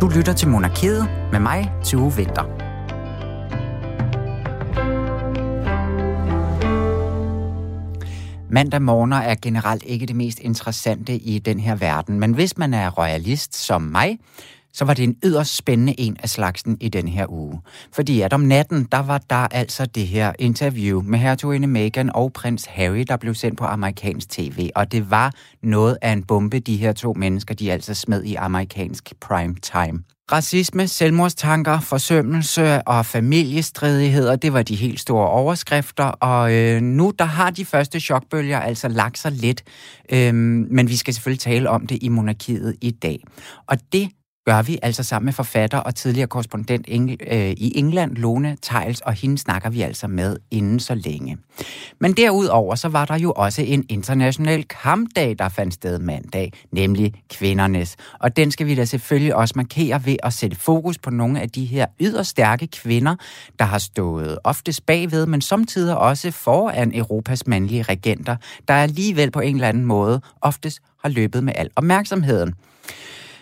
Du lytter til Monarkiet med mig, til Vinter. Mandag morgener er generelt ikke det mest interessante i den her verden, men hvis man er royalist som mig, så var det en yderst spændende en af slagsen i den her uge. Fordi at om natten, der var der altså det her interview med hertuginde Meghan og prins Harry, der blev sendt på amerikansk tv. Og det var noget af en bombe, de her to mennesker, de altså smed i amerikansk prime time. Racisme, selvmordstanker, forsømmelse og familiestridigheder, det var de helt store overskrifter, og øh, nu der har de første chokbølger altså lagt sig lidt, øh, men vi skal selvfølgelig tale om det i monarkiet i dag. Og det gør vi altså sammen med forfatter og tidligere korrespondent øh, i England, Lone Tejls, og hende snakker vi altså med inden så længe. Men derudover så var der jo også en international kampdag, der fandt sted mandag, nemlig kvindernes. Og den skal vi da selvfølgelig også markere ved at sætte fokus på nogle af de her yderst stærke kvinder, der har stået oftest bagved, men samtidig også foran Europas mandlige regenter, der alligevel på en eller anden måde oftest har løbet med al opmærksomheden.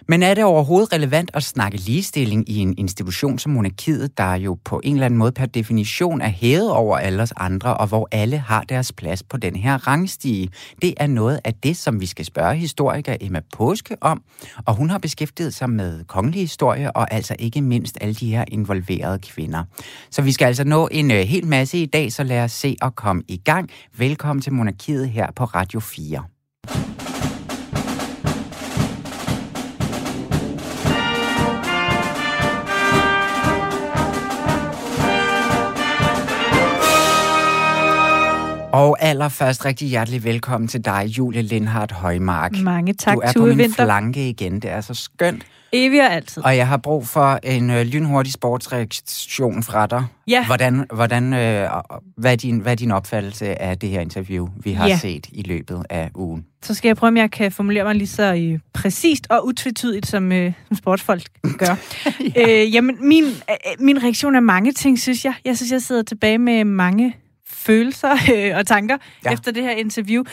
Men er det overhovedet relevant at snakke ligestilling i en institution som monarkiet, der jo på en eller anden måde per definition er hævet over alle andre, og hvor alle har deres plads på den her rangstige? Det er noget af det, som vi skal spørge historiker Emma Påske om, og hun har beskæftiget sig med kongelig historie, og altså ikke mindst alle de her involverede kvinder. Så vi skal altså nå en øh, hel masse i dag, så lad os se at komme i gang. Velkommen til monarkiet her på Radio 4. allerførst rigtig hjertelig velkommen til dig, Julie Lindhardt Højmark. Mange tak, Du er på min flanke igen. Det er så skønt. Evig og altid. Og jeg har brug for en øh, lynhurtig sportsreaktion fra dig. Ja. Hvordan, hvordan, øh, hvad, er din, hvad er din opfattelse af det her interview, vi har ja. set i løbet af ugen? Så skal jeg prøve, om jeg kan formulere mig lige så øh, præcist og utvetydigt, som, øh, som sportsfolk gør. ja. øh, jamen, min, øh, min reaktion er mange ting, synes jeg. Jeg synes, jeg sidder tilbage med mange følelser øh, og tanker ja. efter det her interview.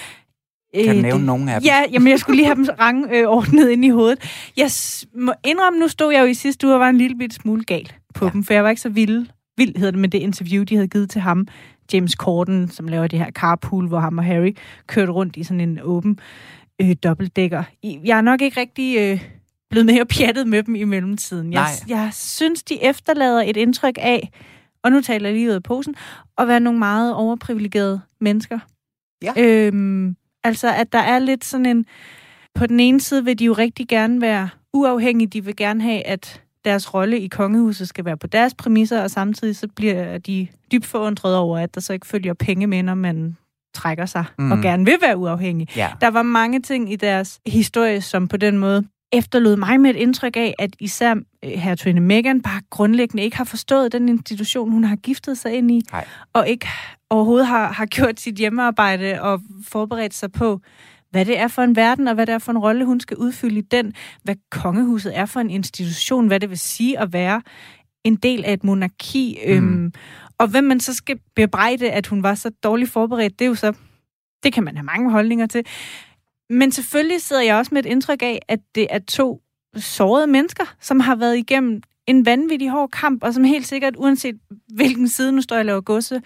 Kan du øh, nævne nogle af dem? Ja, jamen jeg skulle lige have dem rang øh, ordnet ind i hovedet. Jeg må indrømme, nu stod jeg jo i sidste uge og var en lille bit smule gal på ja. dem, for jeg var ikke så vild, vild hedder det, med det interview, de havde givet til ham, James Corden, som laver det her carpool, hvor ham og Harry kørte rundt i sådan en åben øh, dobbeltdækker. Jeg er nok ikke rigtig øh, blevet mere pjattet med dem i mellemtiden. Jeg, jeg synes, de efterlader et indtryk af, og nu taler jeg lige ud af posen, at være nogle meget overprivilegerede mennesker. Ja. Øhm, altså, at der er lidt sådan en... På den ene side vil de jo rigtig gerne være uafhængige. De vil gerne have, at deres rolle i kongehuset skal være på deres præmisser, og samtidig så bliver de dybt forundret over, at der så ikke følger penge med, når man trækker sig mm. og gerne vil være uafhængig. Ja. Der var mange ting i deres historie, som på den måde efterlod mig med et indtryk af, at især øh, hertuginde Meghan bare grundlæggende ikke har forstået den institution, hun har giftet sig ind i, Nej. og ikke overhovedet har, har gjort sit hjemmearbejde og forberedt sig på, hvad det er for en verden, og hvad det er for en rolle, hun skal udfylde i den, hvad kongehuset er for en institution, hvad det vil sige at være en del af et monarki, mm. øhm, og hvem man så skal bebrejde, at hun var så dårligt forberedt, det er jo så, det kan man have mange holdninger til. Men selvfølgelig sidder jeg også med et indtryk af, at det er to sårede mennesker, som har været igennem en vanvittig hård kamp, og som helt sikkert, uanset hvilken side, nu står jeg og laver godse,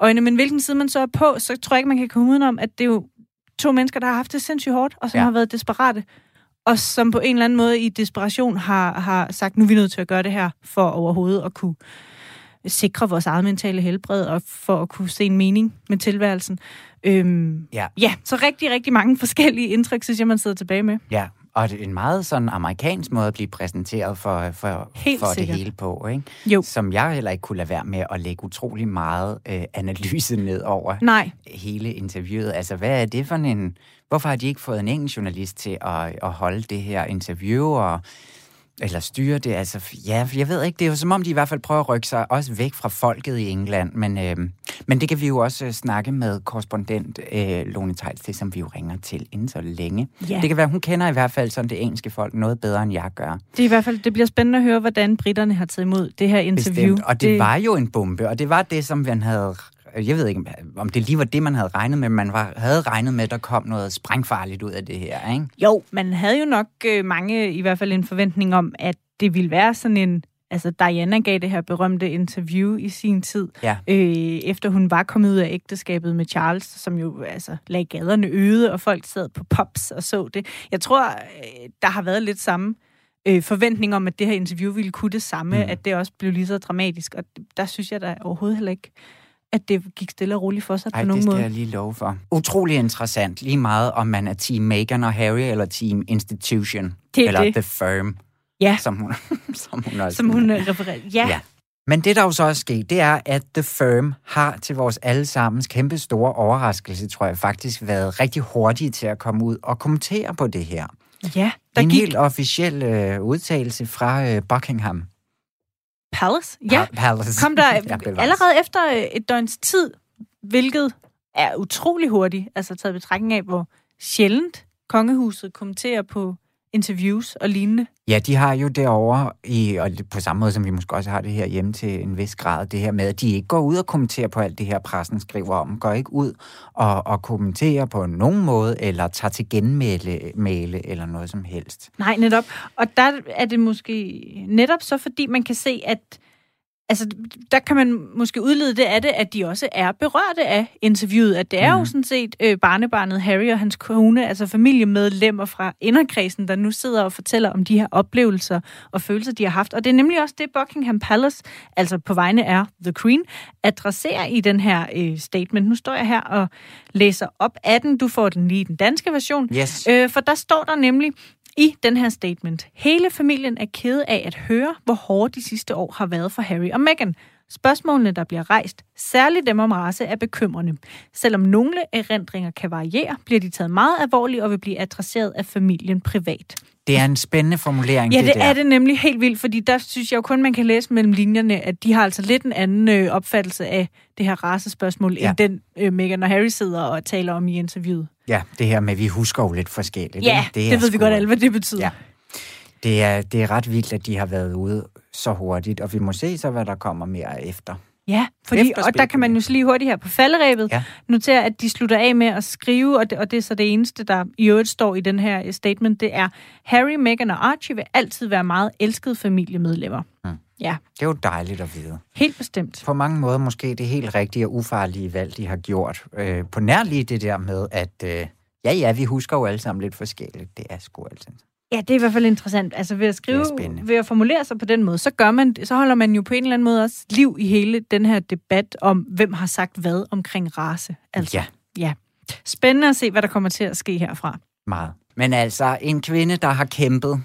øjne, men hvilken side man så er på, så tror jeg ikke, man kan komme udenom, at det er jo to mennesker, der har haft det sindssygt hårdt, og som ja. har været desperate, og som på en eller anden måde i desperation har, har sagt, nu er vi nødt til at gøre det her, for overhovedet at kunne sikre vores eget mentale helbred, og for at kunne se en mening med tilværelsen. Øhm, ja. ja, så rigtig, rigtig mange forskellige indtryk, synes jeg, man sidder tilbage med. Ja, og det er en meget sådan amerikansk måde at blive præsenteret for, for, Helt for det hele på, ikke? Jo. Som jeg heller ikke kunne lade være med at lægge utrolig meget øh, analyse ned over Nej. hele interviewet. Altså, hvad er det for en... Hvorfor har de ikke fået en engelsk journalist til at, at holde det her interview, og eller styre det, altså, ja, jeg ved ikke, det er jo som om, de i hvert fald prøver at rykke sig også væk fra folket i England, men, øh, men det kan vi jo også øh, snakke med korrespondent øh, Lone Tejls til, som vi jo ringer til inden så længe. Ja. Det kan være, hun kender i hvert fald sådan det engelske folk noget bedre, end jeg gør. Det er i hvert fald, det bliver spændende at høre, hvordan britterne har taget imod det her interview. Bestemt. Og det, det var jo en bombe, og det var det, som man havde jeg ved ikke, om det lige var det, man havde regnet med, man var, havde regnet med, at der kom noget sprængfarligt ud af det her, ikke? Jo, man havde jo nok øh, mange, i hvert fald en forventning om, at det ville være sådan en altså Diana gav det her berømte interview i sin tid, Ja. øh, efter hun var kommet ud af ægteskabet med Charles, som jo altså lagde gaderne øde, og folk sad på pops og så det. Jeg tror, øh, der har været lidt samme øh, forventning om, at det her interview ville kunne det samme, mm. at det også blev lige så dramatisk, og der synes jeg da overhovedet heller ikke, at det gik stille og roligt for sig Ej, på nogen det skal måde. jeg lige love for. Utrolig interessant, lige meget om man er team Meghan og Harry, eller team Institution, Det er eller det. The Firm, Ja, som hun, som hun også som hun refererer. Ja, Ja. Men det, der jo så er sket, det er, at The Firm har til vores allesammens kæmpe store overraskelse, tror jeg, faktisk været rigtig hurtige til at komme ud og kommentere på det her. ja. Der er en gik helt officiel øh, udtalelse fra øh, Buckingham Palace. Ja, Pa- Palace. kom der Ja, allerede efter øh, et døgns tid, hvilket er utrolig hurtigt, altså taget betragtning af, hvor sjældent kongehuset kommenterer på interviews og lignende. Ja, de har jo derovre, i, og på samme måde som vi måske også har det her hjemme til en vis grad, det her med, at de ikke går ud og kommenterer på alt det her, pressen skriver om, går ikke ud og, og kommenterer på nogen måde, eller tager til genmæle male, eller noget som helst. Nej, netop. Og der er det måske netop så, fordi man kan se, at altså, der kan man måske udlede det af det, at de også er berørte af interviewet. At det er Mhm. jo sådan set øh, barnebarnet Harry og hans kone, altså familiemedlemmer fra inderkredsen, der nu sidder og fortæller om de her oplevelser og følelser, de har haft. Og det er nemlig også det, Buckingham Palace, altså på vegne af The Queen, adresserer i den her øh, statement. Nu står jeg her og læser op af den. Du får den lige i den danske version. Yes. Øh, for der står der nemlig i den her statement, hele familien er ked af at høre, hvor hårde de sidste år har været for Harry og Meghan. Spørgsmålene, der bliver rejst, særligt dem om race, er bekymrende. Selvom nogle erindringer kan variere, bliver de taget meget alvorligt og vil blive adresseret af familien privat. Det er en spændende formulering, Ja, det, det det der. er det nemlig helt vildt, fordi der synes jeg jo kun, man kan læse mellem linjerne, at de har altså lidt en anden øh, opfattelse af det her racespørgsmål, ja. End den øh, Meghan og Harry sidder og taler om i interviewet. Ja, det her med, at vi husker jo lidt forskelligt. Ja, ikke? det, det ved vi godt alle, hvad det betyder. Ja. Det er, det er ret vildt, at de har været ude så hurtigt, og vi må se så, hvad der kommer mere efter. Ja, fordi, og der kan man jo lige hurtigt her på falderæbet Ja. notere, at de slutter af med at skrive, og det, og det er så det eneste, der i øvrigt står i den her statement, det er, Harry, Meghan og Archie vil altid være meget elskede familiemedlemmer. Mm. Ja, Det er jo dejligt at vide. helt bestemt. På mange måder måske det helt rigtige og ufarlige valg, de har gjort. Øh, på nær lige det der med, at øh, ja, ja, vi husker jo alle sammen lidt forskelligt. Det er sgu altid. Ja, det er i hvert fald interessant. Altså ved at skrive, Det er ved at formulere sig på den måde, så gør man, så holder man jo på en eller anden måde også liv i hele den her debat om, hvem har sagt hvad omkring race. Altså, Ja. ja. Spændende at se, hvad der kommer til at ske herfra. Meget. Men altså, en kvinde, der har kæmpet.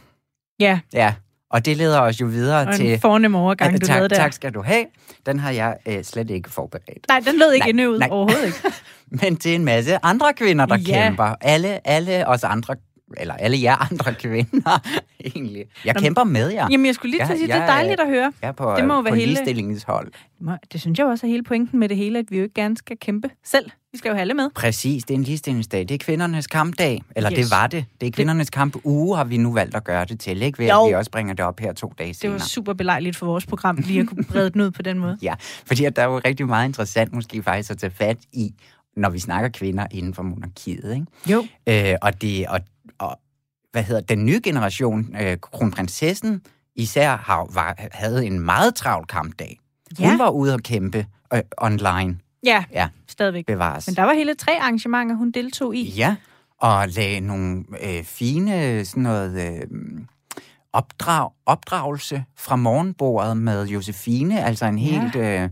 Ja, Ja, og det leder os jo videre og til... en fornem overgang, du tak, lavede der. tak skal du have. Den har jeg øh, slet ikke forberedt. Nej, den lød ikke Nej, endnu ud nej. overhovedet ikke. Men til en masse andre kvinder, der Ja. kæmper. Alle, alle os andre, eller alle jer andre kvinder, egentlig. Jeg Nå, kæmper med jer. Jamen, jeg skulle lige til at sige, det er jeg- dejligt at høre. Jeg er på, det må jo være på hele- ligestillingens hold. Det Det synes jeg også er hele pointen med det hele, at vi jo ikke gerne skal kæmpe selv. Vi skal jo have alle med. Præcis, det er en ligestillingsdag. Det er kvindernes kampdag. Eller Yes. det var det. Det er kvindernes kamp uge, har vi nu valgt at gøre det til. Ikke ved, Jo. at vi også bringer det op her to dage Det senere. var super belejligt for vores program, lige at kunne brede den ud på den måde. Ja, fordi at der er jo rigtig meget interessant måske faktisk at tage fat i, når vi snakker kvinder inden for monarkiet. Ikke? Jo. Øh, og, det, og, og hvad hedder den nye generation, øh, kronprinsessen især, har, var, havde en meget travl kampdag. Hun Ja. var ude at kæmpe øh, online, Ja, Ja. stadigvæk. bevares. Men der var hele tre arrangementer, hun deltog i. Ja, og lagde nogle øh, fine sådan noget øh, opdrag, opdragelse fra morgenbordet med Josefine, altså en Ja. helt øh,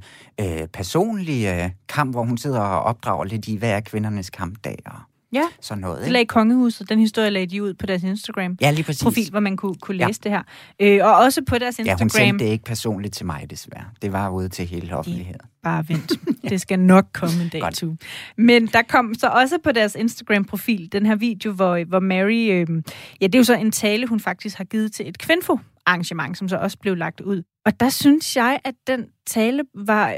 øh, personlig øh, kamp, hvor hun sidder og opdrager lidt i, hvad er kvindernes kampdag og Ja, sådan noget. det Ikke? lagde kongehuset. Den historie lagde de ud på deres Instagram. Ja, lige præcis. Profil, hvor man kunne, kunne Ja. læse det her. Øh, og også på deres Ja, Instagram. hun sendte det ikke personligt til mig, desværre. Det var ude til hele offentligheden. Bare vent. Det skal nok komme en dag, Godt. to. Men der kom så også på deres Instagram-profil den her video, hvor, hvor Mary... Øh, ja, det er jo så en tale, hun faktisk har givet til et kvinfo-arrangement, som så også blev lagt ud. Og der synes jeg, at den tale var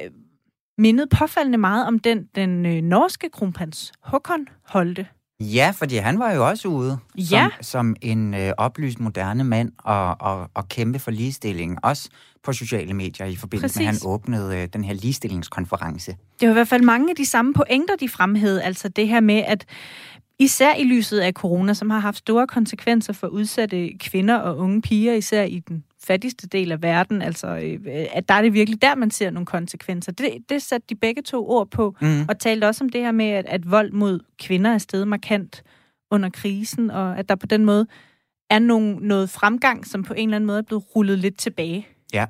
mindet påfaldende meget om den, den øh, norske kronprins Håkon holdte. Ja, fordi han var jo også ude Ja. som, som en øh, oplyst moderne mand og, og, og kæmpe for ligestilling, også på sociale medier i forbindelse med, at Præcis. han åbnede øh, den her ligestillingskonference. Det var i hvert fald mange af de samme pointer, de fremhævede. Altså det her med, at især i lyset af corona, som har haft store konsekvenser for udsatte kvinder og unge piger, især i den fattigste del af verden, altså øh, at der er det virkelig der, man ser nogle konsekvenser. Det, det satte de begge to ord på, Mm. og talte også om det her med, at, at vold mod kvinder er steget markant under krisen, og at der på den måde er nogen, noget fremgang, som på en eller anden måde er blevet rullet lidt tilbage. Ja.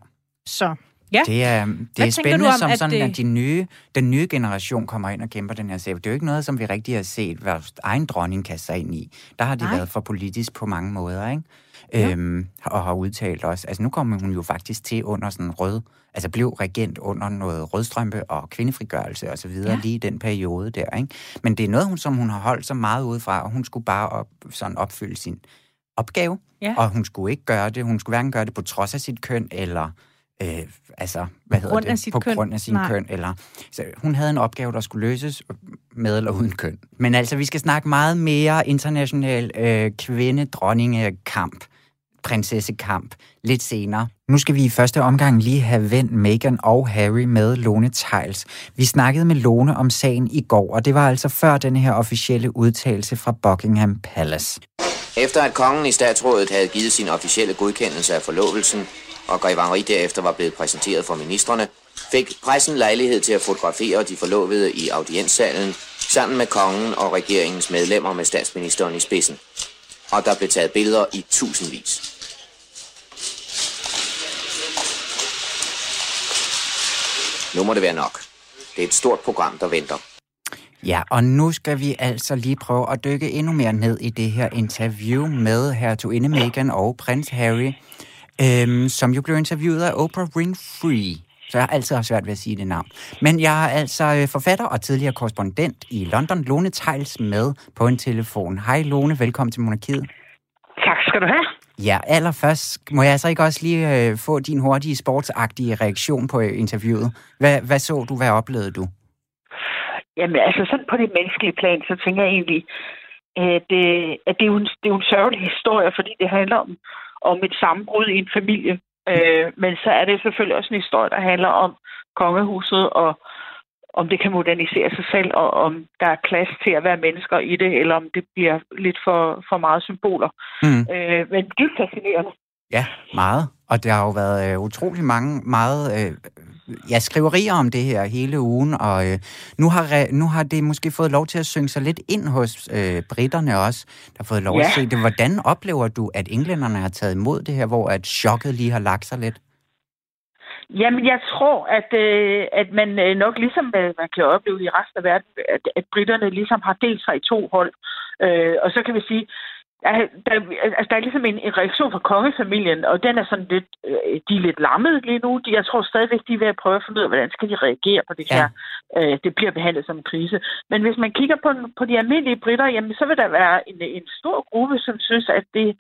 Så ja, Det er, det Hvad er spændende, om, som at sådan, det- at de nye, den nye generation kommer ind og kæmper den her sag. Det er jo ikke noget, som vi rigtig har set vores egen dronning kaste sig ind i. Der har de Nej. været for politisk på mange måder, ikke? Ja. Øhm, og har udtalt også. Altså nu kommer hun jo faktisk til under sådan rød, altså blev regent under noget rødstrømpe og kvindefrigørelse og så videre Ja. lige i den periode der, ikke? Men det er noget, hun, som hun har holdt så meget ud fra, og hun skulle bare op, sådan opfylde sin opgave, Ja. og hun skulle ikke gøre det. Hun skulle hverken gøre det på trods af sit køn, eller øh, altså, hvad hedder grund det? på køn. grund af sin Nej. køn. Eller, så hun havde en opgave, der skulle løses med eller uden køn. Men altså, vi skal snakke meget mere international øh, kvinde-dronningekamp, prinsessekamp, lidt senere. Nu skal vi i første omgang lige have vendt Meghan og Harry med Lone Tejls. Vi snakkede med Lone om sagen i går, og det var altså før den her officielle udtalelse fra Buckingham Palace. Efter at kongen i statsrådet havde givet sin officielle godkendelse af forlovelsen, og Grevangeri derefter var blevet præsenteret for ministerne, fik pressen lejlighed til at fotografere de forlovede i audienssalen, sammen med kongen og regeringens medlemmer med statsministeren i spidsen. Og der blev taget billeder i tusindvis. Nu må det være nok. Det er et stort program, der venter. Ja, og nu skal vi altså lige prøve at dykke endnu mere ned i det her interview med hertuginde Meghan og prins Harry, øhm, som jo blev interviewet af Oprah Winfrey. Så jeg har altid haft svært ved at sige det navn. Men jeg er altså øh, forfatter og tidligere korrespondent i London, Lone Tejls, med på en telefon. Hej Lone, velkommen til Monarkiet. Tak skal du have. Ja, allerførst må jeg så ikke også lige øh, få din hurtige sportsagtige reaktion på øh, interviewet. Hvad, hvad så du, hvad oplevede du? Jamen altså sådan på det menneskelige plan, så tænker jeg egentlig, at, øh, at det, er jo en, det er jo en sørgelig historie, fordi det handler om, om et sammenbrud i en familie. Øh, men så er det selvfølgelig også en historie, der handler om kongehuset, og om det kan modernisere sig selv, og om der er plads til at være mennesker i det, eller om det bliver lidt for, for meget symboler. Mm. Øh, men dybt fascinerende. Ja, meget. Og der har jo været øh, utrolig mange, meget øh, ja, skriverier om det her hele ugen, og øh, nu, har, nu har det måske fået lov til at synge sig lidt ind hos øh, britterne også, der har fået lov Ja. at se det. Hvordan oplever du, at englænderne har taget imod det her, hvor at chokket lige har lagt sig lidt? Jamen, jeg tror, at, øh, at man øh, nok ligesom øh, man kan opleve i resten af verden, at, at britterne ligesom har delt sig i to hold. Øh, og så kan vi sige, at der, altså, der er ligesom en, en reaktion fra kongefamilien, og den er sådan lidt, øh, de er lidt lammet lige nu. De, jeg tror stadigvæk, de er ved at prøve at finde ud af, hvordan skal de reagere på det Ja. her. Øh, det bliver behandlet som en krise. Men hvis man kigger på, på de almindelige britter, jamen, så vil der være en, en stor gruppe, som synes, at det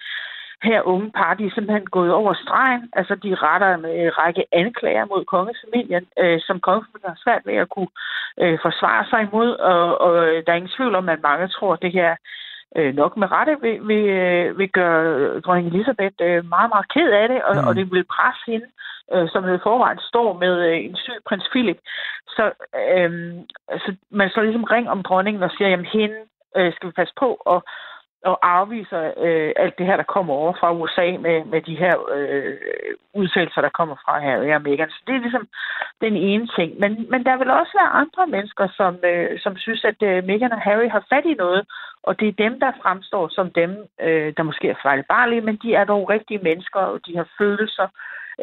her unge par, de er simpelthen gået over stregen. Altså, de retter en række anklager mod kongefamilien, øh, som kongefamilien har svært ved at kunne øh, forsvare sig imod, og, og der er ingen tvivl om, at mange tror, at det her øh, nok med rette vil, vil, øh, vil gøre dronning Elisabeth øh, meget, meget ked af det, og, Mm. og det vil presse hende, øh, som i forvejen står med øh, en syg prins Philip. Så øh, altså, man står ligesom ring om dronningen og siger, jamen hende øh, skal vi passe på, og og afviser øh, alt det her, der kommer over fra USA med, med de her øh, udtalelser, der kommer fra Harry og Meghan. Så det er ligesom den ene ting. Men, men der vil også være andre mennesker, som, øh, som synes, at øh, Meghan og Harry har fat i noget, og det er dem, der fremstår som dem, øh, der måske er fejlbarlige, men de er dog rigtige mennesker, og de har følelser,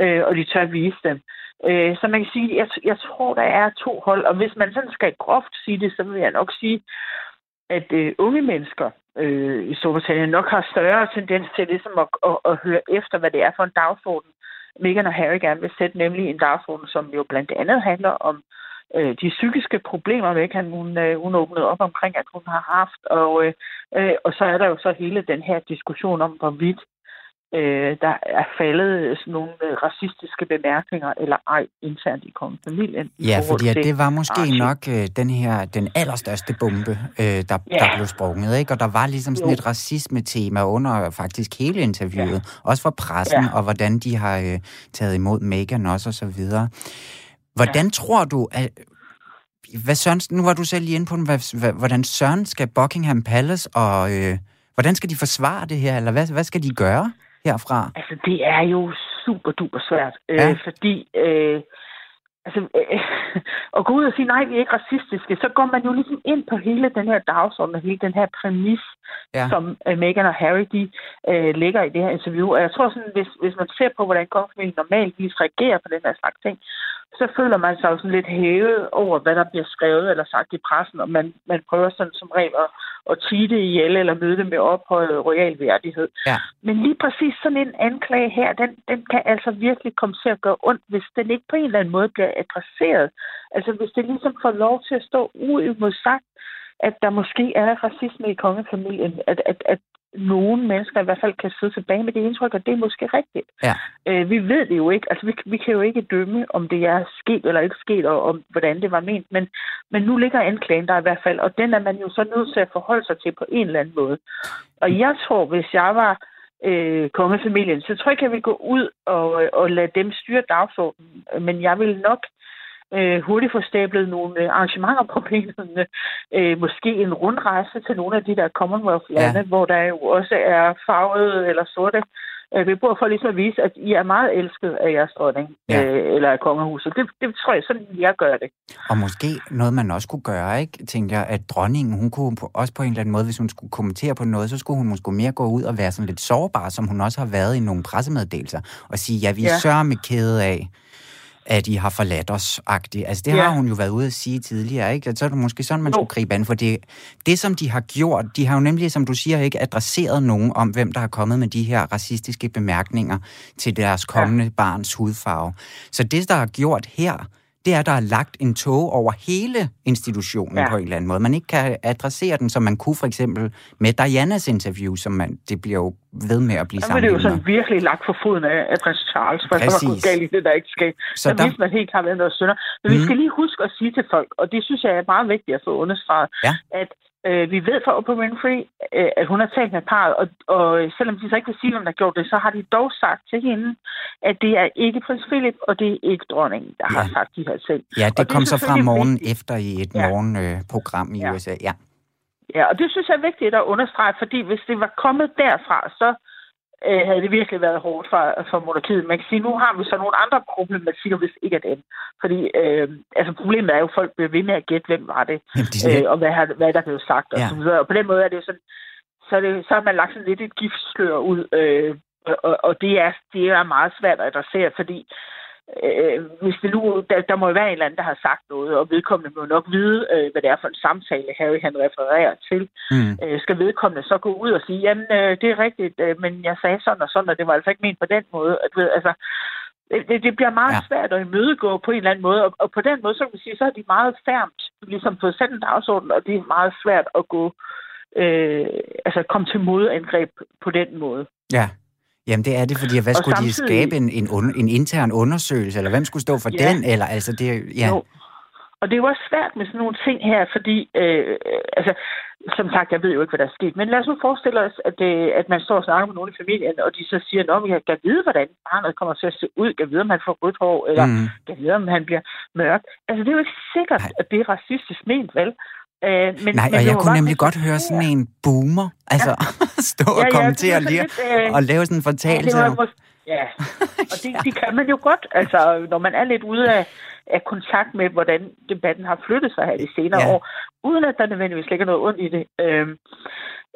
øh, og de tør vise dem. Øh, så man kan sige, jeg, jeg tror, der er to hold, og hvis man sådan skal groft sige det, så vil jeg nok sige, at øh, unge mennesker øh, i Storbritannien nok har større tendens til ligesom at, at, at høre efter, hvad det er for en dagsorden, Meghan og Harry gerne vil sætte, nemlig en dagsorden, som jo blandt andet handler om øh, de psykiske problemer, Meghan hun, øh, hun åbnede op omkring, at hun har haft. Og, øh, øh, og så er der jo så hele den her diskussion om, hvorvidt øh, der er faldet sådan nogle øh, racistiske bemærkninger eller ej internt i kongefamilien. Ja, fordi at det var måske Archie. nok øh, den her, den allerstørste bombe, øh, der, ja. der blev sprunget, ikke? Og der var ligesom sådan jo. et racisme-tema under faktisk hele interviewet, ja. også for pressen, ja. og hvordan de har øh, taget imod Meghan også og så videre. Hvordan ja. tror du, at hvad Søren, nu var du selv lige inde på, hvad, hvordan Søren skal Buckingham Palace, og øh, hvordan skal de forsvare det her, eller hvad, hvad skal de gøre? Herfra? Altså, det er jo super duper svært, øh, ja. øh, fordi øh, altså, øh, at gå ud og sige, nej, vi er ikke racistiske, så går man jo ligesom ind på hele den her dagsorden, og hele den her præmis, ja. som øh, Meghan og Harry, de øh, lægger i det her interview. Og jeg tror sådan, hvis, hvis man ser på, hvordan kongefamilien normalvis reagerer på den her slags ting, så føler man sig jo sådan lidt hævet over, hvad der bliver skrevet eller sagt i pressen, og man, man prøver sådan som regel at, at tige det ihjel eller møde det med ophøjet royal værdighed. Ja. Men lige præcis sådan en anklage her, den, den kan altså virkelig komme til at gøre ondt, hvis den ikke på en eller anden måde bliver adresseret. Altså hvis det ligesom får lov til at stå uimodsagt, at der måske er racisme i kongefamilien, at, at, at nogle mennesker i hvert fald kan sidde tilbage med det indtryk, at det er måske rigtigt. Ja. Øh, vi ved det jo ikke. Altså, vi, vi kan jo ikke dømme, om det er sket eller ikke sket, og om hvordan det var ment. Men, men nu ligger anklagen der i hvert fald, og den er man jo så nødt til at forholde sig til på en eller anden måde. Og jeg tror, hvis jeg var øh, kongefamilien, så tror jeg ikke, jeg vil gå ud og, og lade dem styre dagsordenen. Men jeg vil nok øh, hurtigt få stablet nogle øh, arrangementer på benene. Øh, måske en rundrejse til nogle af de der Commonwealth-lande, ja. hvor der jo også er farvede eller sorte øh, beboere, for ligesom at vise, at I er meget elsket af jeres dronning, ja. øh, eller af kongehuset. Det, det tror jeg, sådan jeg gør det. Og måske noget, man også kunne gøre, ikke? Tænker jeg, at dronningen, hun kunne på, også på en eller anden måde, hvis hun skulle kommentere på noget, så skulle hun måske mere gå ud og være sådan lidt sårbar, som hun også har været i nogle pressemeddelelser, og sige, ja, vi er ja. sørme kede af, at I har forladt os -agtigt. Altså, det ja. har hun jo været ude at sige tidligere, ikke? Så er det måske sådan, man jo. skulle gribe an, for det, det, som de har gjort, de har jo nemlig, som du siger, ikke adresseret nogen om, hvem der har kommet med de her racistiske bemærkninger til deres kommende ja. barns hudfarve. Så det, der har gjort her, det er, at der er lagt en tog over hele institutionen ja. på en eller anden måde. Man ikke kan adressere den, som man kunne for eksempel med Dianas interview, som man, det bliver jo ved med at blive sammen. det er jo sådan virkelig lagt for foden af, af prins Charles, for Præcis. der var galt i det, der ikke skete. Så der, der vidste man helt klart, hvad der sønder. Men mm. vi skal lige huske at sige til folk, og det synes jeg er meget vigtigt at få understreget, ja. at Øh, vi ved fra Oprah Winfrey, øh, at hun har talt med parret, og, og selvom de så ikke vil sige, hvem der gjort det, så har de dog sagt til hende, at det er ikke prins Philip, og det er ikke dronningen, der ja. har sagt de her ting. Ja, det og kom det så fra morgen vigtigt. efter i et ja. morgenprogram øh, i ja. USA. Ja. Ja, og det synes jeg er vigtigt at understrege, fordi hvis det var kommet derfra, så øh, havde det virkelig været hårdt for, for monarkiet. Man kan sige, nu har vi så nogle andre problematikker, hvis ikke er dem. Fordi øh, altså problemet er jo, at folk bliver ved med at gætte, hvem var det, Jamen, det øh, og hvad, har, hvad der blev sagt, og ja. så videre. Og på den måde er det jo sådan, så, er det, så har man lagt sådan lidt et giftslør ud, øh, og, og det, er, det er meget svært at adressere, fordi øh, hvis det nu, der, der må jo være en eller anden, der har sagt noget, og vedkommende må nok vide, øh, hvad det er for en samtale, Harry han refererer til. Mm. Øh, skal vedkommende så gå ud og sige, jamen øh, det er rigtigt, øh, men jeg sagde sådan og sådan, og det var altså ikke ment på den måde. At, ved, altså, det, det bliver meget ja. svært at imødegå på en eller anden måde, og, og på den måde, så kan man sige, så er de meget færmt ligesom fået sat en dagsorden, og det er meget svært at gå, øh, altså komme til modangreb på den måde. Ja. Jamen det er det, fordi hvad skulle samtidig... de skabe en, en, un, en intern undersøgelse, eller hvem skulle stå for ja. den, eller altså det, ja. Jo. Og det er jo også svært med sådan nogle ting her, fordi, øh, altså, som sagt, jeg ved jo ikke, hvad der er sket, men lad os nu forestille os, at, øh, at man står og snakker med nogen i familien, og de så siger, at vi kan vide, hvordan barnet kommer til at se ud, kan vide, om han får rødt hår, eller mm. kan vide, om han bliver mørk. Altså, det er jo ikke sikkert, at det er racistisk ment, vel? Øh, men, Nej, men og jeg kunne nemlig godt høre sådan en boomer, altså ja. stå og ja, ja, kommentere lige øh, og lave sådan en fortalelse. Ja, måske, ja. og det, det kan man jo godt, altså når man er lidt ude af, af kontakt med, hvordan debatten har flyttet sig her de senere ja. år, uden at der nødvendigvis ligger noget ondt i det. Øh,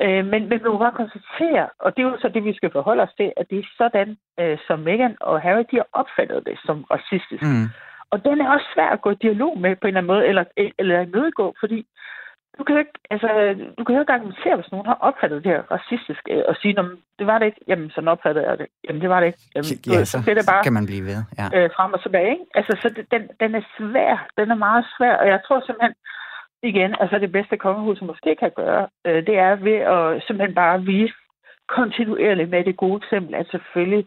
øh, men, men vi må bare konstatere, og det er jo så det, vi skal forholde os til, at det er sådan, øh, som Meghan og Harry, de har opfattet det som racistisk. Mm. Og den er også svær at gå i dialog med på en eller anden måde, eller, eller imødegå, fordi du kan jo ikke, altså, du kan jo ikke argumentere, hvis nogen har opfattet det her racistisk, øh, og sige, at det var det ikke, jamen, sådan opfattede jeg det. Jamen, det var det ikke. Jamen, ja, så, så, det bare, kan man blive ved. Ja. Øh, frem og tilbage, ikke? Altså, så det, den, den er svær. Den er meget svær, og jeg tror simpelthen, igen, altså det bedste kongehus, som måske kan gøre, øh, det er ved at simpelthen bare vise kontinuerligt med det gode eksempel, at selvfølgelig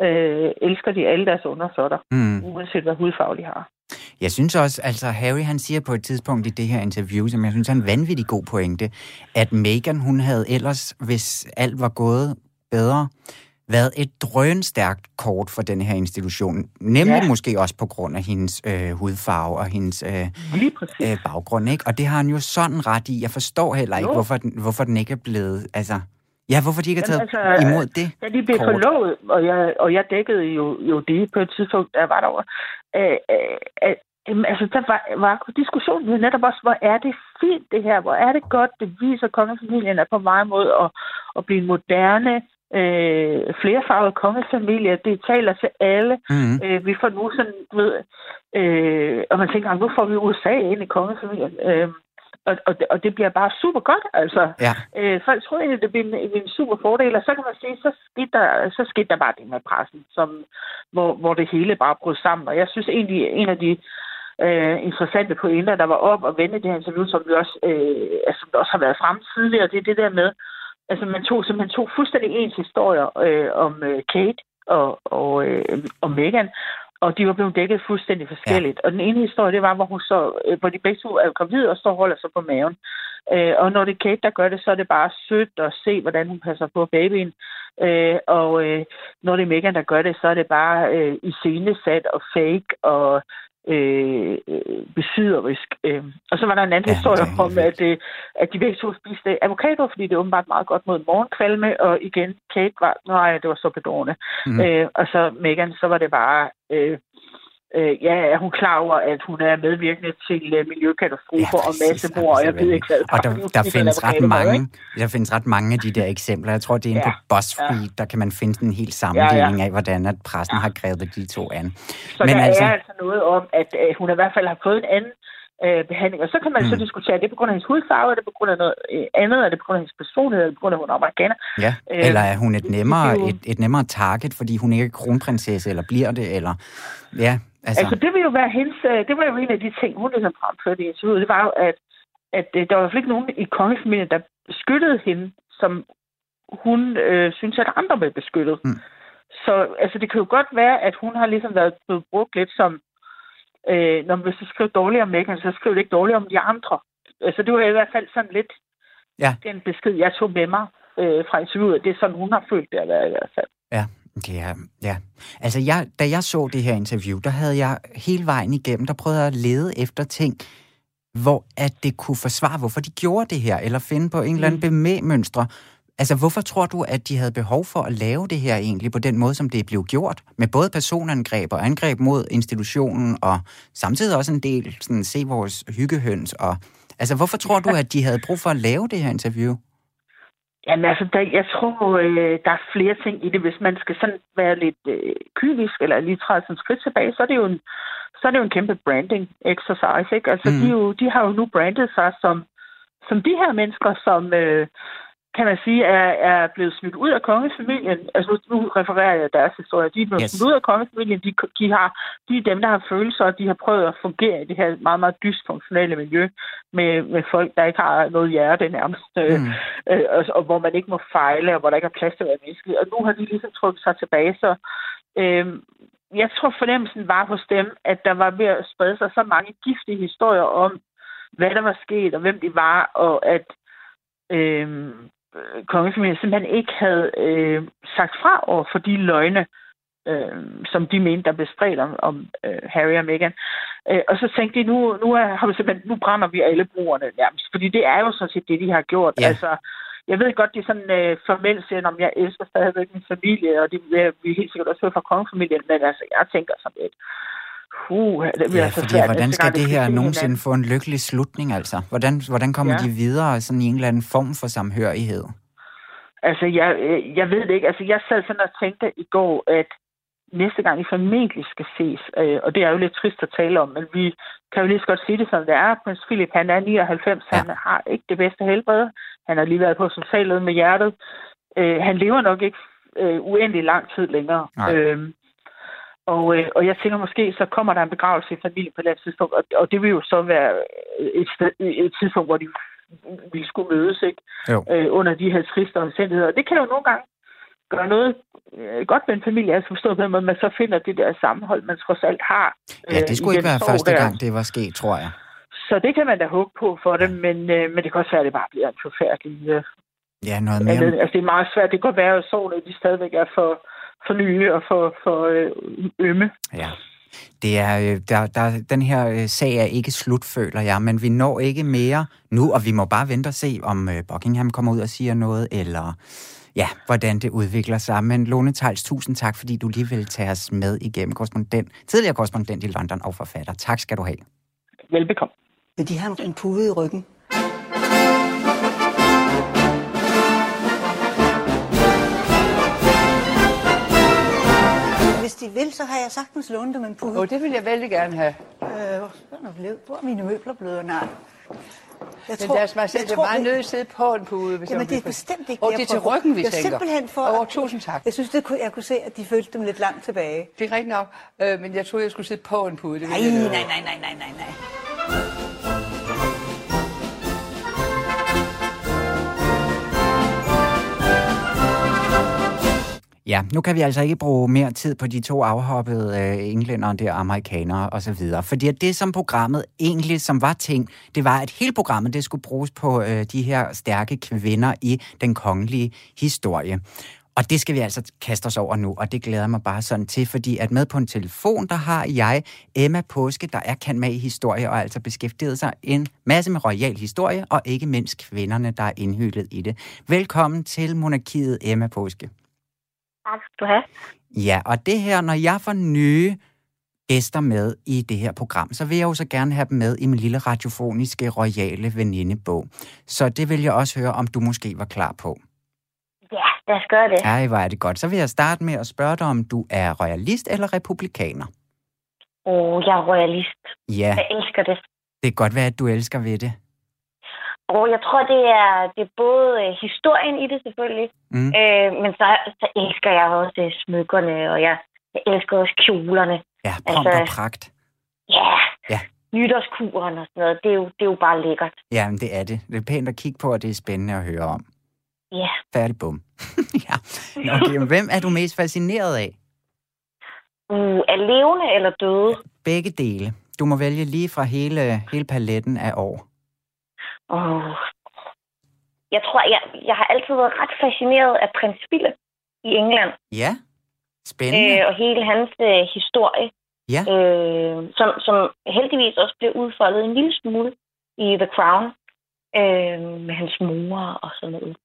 øh, elsker de alle deres undersåtter, mm. uanset hvad hudfarve de har. Jeg synes også, altså Harry han siger på et tidspunkt i det her interview, som jeg synes er en vanvittig god pointe, at Meghan hun havde ellers, hvis alt var gået bedre, været et drønstærkt kort for den her institution. Nemlig ja. måske også på grund af hendes øh, hudfarve og hendes øh, øh, baggrund. Ikke? Og det har han jo sådan ret i. Jeg forstår heller ikke, hvorfor den, hvorfor den ikke er blevet... Altså, ja, hvorfor de ikke har taget altså, imod det Ja, de blev kort. forlovet, og jeg, og jeg dækkede jo, jo det på et tidspunkt, der var derovre. Æh, øh, Jamen, altså, der var, var diskussionen jo netop også, hvor er det fint det her, hvor er det godt, det viser, at kongefamilien er på vej mod at, at blive moderne, øh, flerfarvet kongefamilie, det taler til alle. Mm-hmm. Øh, vi får nu sådan, du ved, øh, og man tænker, nu får vi USA ind i kongefamilien. Øh, og, og, det, og det bliver bare super godt, altså. Ja. Øh, folk tror egentlig, det bliver en, en super fordel, og så kan man sige, så skete der, så skete der bare det med pressen, som, hvor, hvor det hele bare brød sammen. Og jeg synes egentlig, en af de øh, interessante pointer, der var op og vende det her interview, som vi også, øh, altså, som også har været frem tidligere, det er det der med, altså man tog simpelthen to fuldstændig ens historier øh, om øh, Kate og, og, øh, og Megan, og de var blevet dækket fuldstændig forskelligt. Ja. Og den ene historie, det var, hvor, hun så, øh, hvor de begge to er gravid og står og holder sig på maven. Øh, og når det er Kate, der gør det, så er det bare sødt at se, hvordan hun passer på babyen. Øh, og øh, når det er Megan, der gør det, så er det bare øh, iscenesat og fake og øh, besyderisk. Øh. Og så var der en anden ja, historie om, at, øh, at de begge to spiste avocado, fordi det åbenbart meget godt mod morgenkvalme, og igen, Kate var, nej, det var så bedårende. Mm. Øh, og så Megan, så var det bare øh, øh, ja, er hun klar over, at hun er medvirkende til uh, miljøkatastrofer ja, og massemord, og jeg ved ikke hvad. Og der, der, findes ret mange, der findes ret mange af de der eksempler. Jeg tror, det er inde ja, på BuzzFeed, ja. der kan man finde en helt sammenligning ja, ja. af, hvordan at pressen ja. har grebet de to an. Så Men der altså, er altså noget om, at uh, hun i hvert fald har fået en anden øh, behandling. Og så kan man mm. så diskutere, er det på grund af hendes hudfarve, er det på grund af noget øh, andet, er det på grund af hendes personlighed, er det på grund af, at hun er amerikaner? Ja, øh, eller er hun et nemmere, et, et nemmere target, fordi hun ikke er kronprinsesse, eller bliver det, eller... Ja, Altså... altså, det vil jo være hendes... Øh, det var jo en af de ting, hun ligesom fremførte i interviewet. Det var jo, at, at øh, der var i ikke nogen i kongefamilien, der beskyttede hende, som hun øh, synes, at andre blev beskyttet. Mm. Så altså, det kan jo godt være, at hun har ligesom været blevet brugt lidt som... Øh, når man vil skrive dårligt om Meghan, så skriver det ikke dårligt om de andre. Altså, det var i hvert fald sådan lidt ja. den besked, jeg tog med mig øh, fra interviewet. Det er sådan, hun har følt det at være i hvert fald. Ja, det er, ja. Altså, jeg, da jeg så det her interview, der havde jeg hele vejen igennem, der prøvede jeg at lede efter ting, hvor at det kunne forsvare, hvorfor de gjorde det her, eller finde på en eller anden mm. Altså, hvorfor tror du, at de havde behov for at lave det her egentlig på den måde, som det blev gjort? Med både personangreb og angreb mod institutionen, og samtidig også en del sådan, se vores hyggehøns. Og, altså, hvorfor tror du, at de havde brug for at lave det her interview? Jamen altså, der, jeg tror, øh, der er flere ting i det. Hvis man skal sådan være lidt øh, kynisk, eller lige træde sådan skridt tilbage, så er det jo en, så er det jo en kæmpe branding exercise, ikke? Altså, mm. de, jo, de har jo nu brandet sig som, som de her mennesker, som, øh, kan man sige, er, er blevet smidt ud af kongefamilien. Altså nu refererer jeg deres historie. De er blevet yes. smidt ud af kongefamilien. De, de, har, de er dem, der har følelser, og de har prøvet at fungere i det her meget, meget dysfunktionelle miljø med, med folk, der ikke har noget hjerte nærmest, øh, mm. øh, og, og hvor man ikke må fejle, og hvor der ikke er plads til at være menneske. Og nu har de ligesom trukket sig tilbage, så øh, jeg tror fornemmelsen var hos dem, at der var ved at sprede sig så mange giftige historier om, hvad der var sket, og hvem de var, og at øh, kongefamilien simpelthen ikke havde øh, sagt fra over for de løgne, øh, som de mente, der blev spredt om, om øh, Harry og Meghan. Øh, og så tænkte de, nu, nu, er, har vi simpelthen, nu brænder vi alle brugerne nærmest. Fordi det er jo sådan set det, de har gjort. Ja. Altså, jeg ved godt, det er sådan øh, formelt siger, om jeg elsker stadigvæk min familie, og det vil vi helt sikkert også høre fra kongefamilien, men altså, jeg tænker sådan lidt, Uh, det bliver ja, så fordi, svært. hvordan skal det her nogensinde få en lykkelig slutning, altså? Hvordan, hvordan kommer ja. de videre sådan i en eller anden form for samhørighed? Altså, jeg, jeg ved det ikke. Altså, jeg sad sådan og tænkte i går, at næste gang vi formentlig skal ses, øh, og det er jo lidt trist at tale om, men vi kan jo lige så godt sige det, som det er. Prins Philip, han er 99, ja. han har ikke det bedste helbred. Han har lige været på hospitalet med hjertet. Øh, han lever nok ikke øh, uendelig lang tid længere. Øh, og, øh, og jeg tænker måske, så kommer der en begravelse i familien på et tidspunkt, og, og det vil jo så være et, sted, et tidspunkt, hvor de vi skulle mødes ikke? Øh, under de her triste omstændigheder. Og det kan jo nogle gange gøre noget øh, godt med en familie, altså forstået på at man så finder det der sammenhold, man trods alt har. Ja, det skulle ikke være første der. gang, det var sket, tror jeg. Så det kan man da håbe på for dem, men, øh, men det kan også være, at det bare bliver en forfærdelig... Øh, ja, noget mere. Andet. Altså, det er meget svært. Det kan godt være, at sårene de stadigvæk er for, for nye og for, for øh, ømme. Ja. Det er, øh, der, der, den her øh, sag er ikke slut, føler jeg, men vi når ikke mere nu, og vi må bare vente og se, om Buckingham kommer ud og siger noget, eller ja, hvordan det udvikler sig. Men Lone Tejls, tusind tak, fordi du lige vil tage os med igennem korrespondent, tidligere korrespondent i London og forfatter. Tak skal du have. Velbekomme. Vil de have en pude i ryggen? De vil, så har jeg sagtens lånt dem en pude. Oh, det vil jeg vældig gerne have. Øh, hvor er mine møbler blevet? Nej. Jeg men tror, deres majestæt, det er meget nødt sidde på en pude. Hvis Jamen, det er bestemt ikke Og det er til ryggen, vi jeg tænker. simpelthen for... Oh, tusind tak. Jeg synes, det kunne, jeg kunne se, at de følte dem lidt langt tilbage. Det er rigtigt nok, øh, men jeg troede, jeg skulle sidde på en pude. Det nej, nej, nej, nej, nej, nej, nej. Ja, nu kan vi altså ikke bruge mere tid på de to afhoppede øh, englænder der, amerikanere osv. Fordi at det, som programmet egentlig som var ting, det var, at hele programmet det skulle bruges på øh, de her stærke kvinder i den kongelige historie. Og det skal vi altså kaste os over nu, og det glæder mig bare sådan til, fordi at med på en telefon, der har jeg Emma Påske, der er kendt med i historie og altså beskæftiget sig en masse med royal historie, og ikke mindst kvinderne, der er indhyldet i det. Velkommen til Monarkiet, Emma Påske. Tak skal du have. Ja, og det her, når jeg får nye gæster med i det her program, så vil jeg jo så gerne have dem med i min lille radiofoniske royale venindebog. Så det vil jeg også høre, om du måske var klar på. Ja, lad os gøre det. Ej, hvor er det godt. Så vil jeg starte med at spørge dig, om du er royalist eller republikaner? Åh, oh, jeg er royalist. Ja. Jeg elsker det. Det er godt være, at du elsker ved det. Og jeg tror, det er, det er både øh, historien i det selvfølgelig, mm. øh, men så, så elsker jeg også øh, smykkerne, og jeg, jeg elsker også kjolerne. Ja, pomp altså, og pragt. Ja, ja. nytårskuren og sådan noget, det er, jo, det er jo bare lækkert. Ja, men det er det. Det er pænt at kigge på, og det er spændende at høre om. Ja. Færdig bum. ja. Okay, men hvem er du mest fascineret af? Uh, er levende eller døde? Begge dele. Du må vælge lige fra hele, hele paletten af år. Oh. Jeg tror, jeg, jeg har altid været ret fascineret af prins Philip i England. Ja, spændende. Øh, og hele hans øh, historie. Ja. Øh, som, som heldigvis også blev udfoldet en lille smule i The Crown. Øh, med hans mor og sådan noget.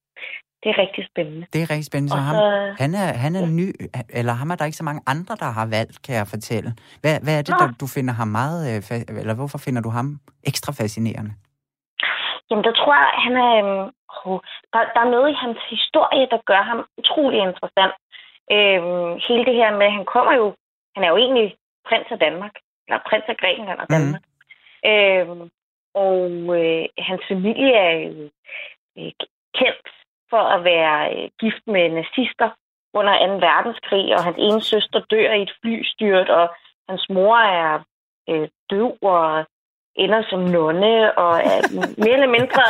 Det er rigtig spændende. Det er rigtig spændende. Så, så ham, han er, han er ja. ny, eller ham er der ikke så mange andre, der har valgt, kan jeg fortælle. Hvad, hvad er det, der, du finder ham meget, øh, eller hvorfor finder du ham ekstra fascinerende? Jamen, der tror jeg, han er... Øh, der, der er noget i hans historie, der gør ham utrolig interessant. Øh, hele det her med, han kommer jo... Han er jo egentlig prins af Danmark. Eller prins af Grækenland og Danmark. Mm. Øh, og øh, hans familie er øh, kendt for at være øh, gift med nazister under 2. verdenskrig, og hans ene søster dør i et flystyrt, og hans mor er øh, døv og ender som nonne og er mere eller mindre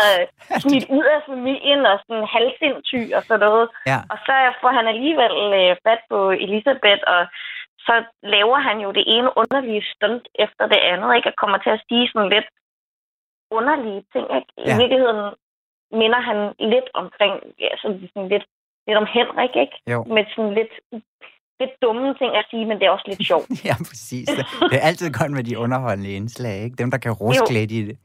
smidt ud af familien og sådan halvsindsyg og sådan noget. Ja. Og så får han alligevel øh, fat på Elisabeth, og så laver han jo det ene underlige stunt efter det andet, ikke? Og kommer til at sige sådan lidt underlige ting, ikke? I ja. virkeligheden minder han lidt omkring, ja, sådan, sådan lidt, lidt om Henrik, ikke? Jo. Med sådan lidt lidt dumme ting at sige, men det er også lidt sjovt. ja, præcis. Det er altid godt med de underholdende indslag, ikke? Dem, der kan ruske lidt i det.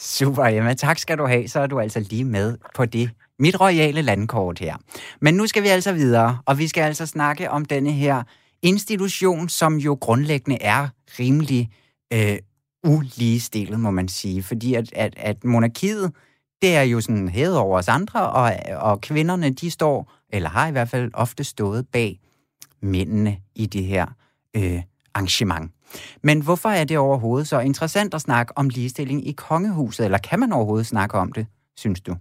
Super, Emma. Tak skal du have. Så er du altså lige med på det mit royale landkort her. Men nu skal vi altså videre, og vi skal altså snakke om denne her institution, som jo grundlæggende er rimelig øh, uligestillet, må man sige. Fordi at, at, at monarkiet, det er jo sådan hævet over os andre, og, og kvinderne, de står, eller har i hvert fald ofte stået bag mændene i det her øh, arrangement. Men hvorfor er det overhovedet så interessant at snakke om ligestilling i kongehuset, eller kan man overhovedet snakke om det, synes du?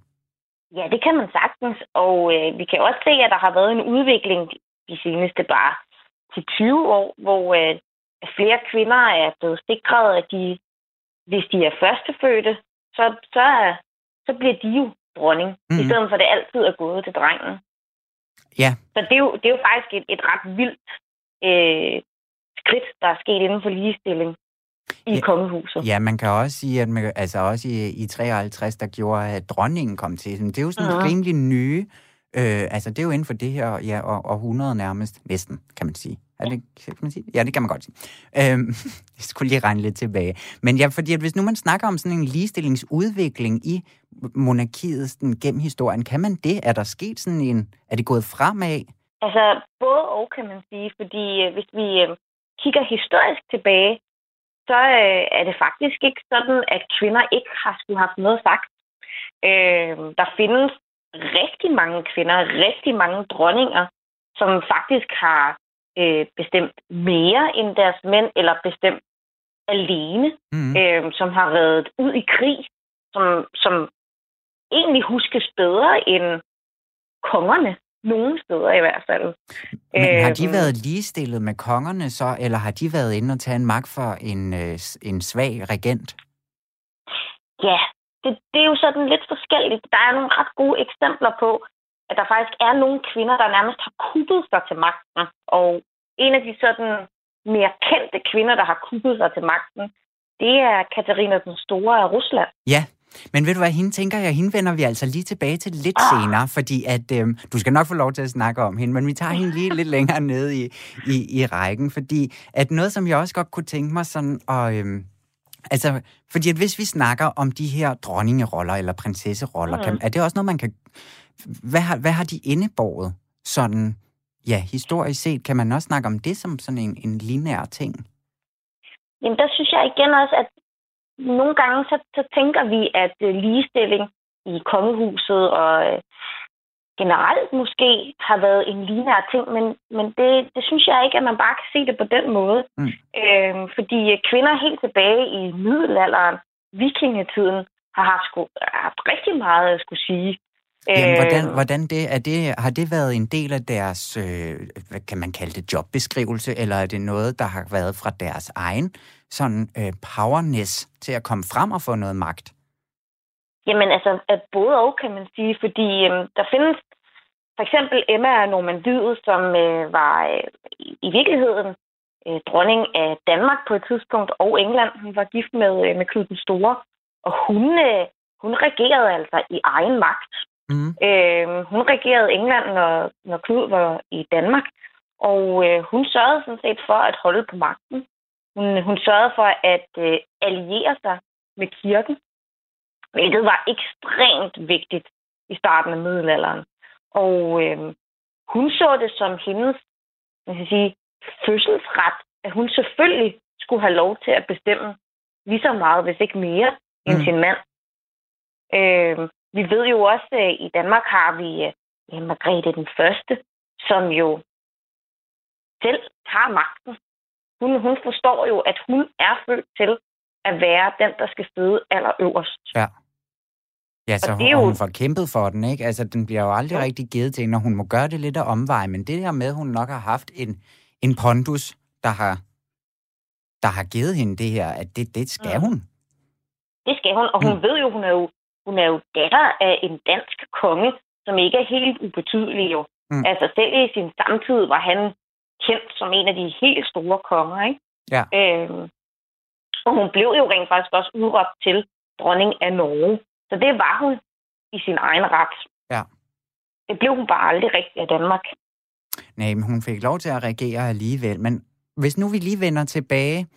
Ja, det kan man sagtens, og øh, vi kan også se, at der har været en udvikling de seneste bare til 20 år, hvor øh, flere kvinder er blevet sikret, at de, hvis de er førstefødte, så, så så bliver de jo dronning, mm. i stedet for at det altid er gået til drengen. Ja. Så det er jo, det er jo faktisk et, et ret vildt øh, skridt, der er sket inden for ligestilling i Ja. kongehuset. Ja, man kan også sige, at man, altså også i, i 53, der gjorde, at dronningen kom til. Det er jo sådan mm. rimelig nye. Øh, altså, det er jo inden for det her ja, og, århundrede nærmest. Næsten, kan man sige. Er det, kan man sige? Ja, det kan man godt sige. Øhm, jeg skulle lige regne lidt tilbage. Men ja, fordi at hvis nu man snakker om sådan en ligestillingsudvikling i monarkiet sådan, gennem historien, kan man det? Er der sket sådan en... Er det gået fremad? Altså, både og, kan man sige. Fordi øh, hvis vi øh, kigger historisk tilbage, så øh, er det faktisk ikke sådan, at kvinder ikke har skulle have haft noget sagt. Øh, der findes rigtig mange kvinder, rigtig mange dronninger, som faktisk har øh, bestemt mere end deres mænd, eller bestemt alene, Mm. øh, som har været ud i krig, som, som egentlig huskes bedre end kongerne. Nogle steder i hvert fald. Men har de Øhm. været ligestillet med kongerne så, eller har de været inde og tage en magt for en, øh, en svag regent? Ja, det, det er jo sådan lidt forskelligt. Der er nogle ret gode eksempler på, at der faktisk er nogle kvinder, der nærmest har kuppet sig til magten. Og en af de sådan mere kendte kvinder, der har kuppet sig til magten, det er Katarina den Store af Rusland. Ja, men ved du hvad, hende tænker jeg, hende vender vi altså lige tilbage til lidt Ah. senere, fordi at, øhm, du skal nok få lov til at snakke om hende, men vi tager hende lige lidt længere ned i, i, i rækken, fordi at noget, som jeg også godt kunne tænke mig sådan, og, øhm, altså, fordi at hvis vi snakker om de her dronningeroller eller prinsesseroller, Mhm. kan, er det også noget, man kan, hvad har, hvad har de indebåret sådan, ja, historisk set, kan man også snakke om det som sådan en, en linær ting? Jamen, der synes jeg igen også, at nogle gange så, så tænker vi, at øh, ligestilling i kongehuset og øh, generelt måske har været en lineær ting, men, men det, det synes jeg ikke, at man bare kan se det på den måde. Mm. Øhm, fordi øh, kvinder helt tilbage i middelalderen, vikingetiden, har haft, sku, haft rigtig meget at skulle sige. Jamen, hvordan, Øhm, hvordan det, er det, har det været en del af deres, øh, hvad kan man kalde det, jobbeskrivelse, eller er det noget, der har været fra deres egen sådan øh, powerness til at komme frem og få noget magt? Jamen altså, at både og, kan man sige, fordi øhm, der findes for eksempel Emma af Normandiet, som øh, var øh, i, i virkeligheden øh, dronning af Danmark på et tidspunkt, og England. Hun var gift med, øh, med Knud den Store, og hun, øh, hun regerede altså i egen magt. Mm. Øh, hun regerede England, når, når Knud var i Danmark, og øh, hun sørgede sådan set for at holde på magten. Hun, hun sørgede for at øh, alliere sig med kirken, hvilket var ekstremt vigtigt i starten af middelalderen. Og øh, hun så det som hendes man skal sige, fødselsret, at hun selvfølgelig skulle have lov til at bestemme lige så meget, hvis ikke mere, end Mm. sin mand. Øh, vi ved jo også, at i Danmark har vi øh, ja, Margrethe den Første, som jo selv har magten. Hun, hun forstår jo, at hun er født til at være den, der skal sidde allerøverst. Ja. Ja, så Og hun, det er jo- hun får kæmpet for den, ikke? Altså, den bliver jo aldrig Jo. rigtig givet til hende, og hun må gøre det lidt af omvej, men det der med, at hun nok har haft en, en pondus, der har, der har givet hende det her, at det, det skal Mm. hun. Det skal hun, og hun Mm. ved jo, hun er jo, hun er jo datter af en dansk konge, som ikke er helt ubetydelig jo. Mm. Altså selv i sin samtid var han kendt som en af de helt store konger, ikke? Ja. Øhm, og hun blev jo rent faktisk også udråbt til dronning af Norge. Så det var hun i sin egen ret. Ja. Det blev hun bare aldrig rigtig af Danmark. Nej, men hun fik lov til at regere alligevel. Men hvis nu vi lige vender tilbage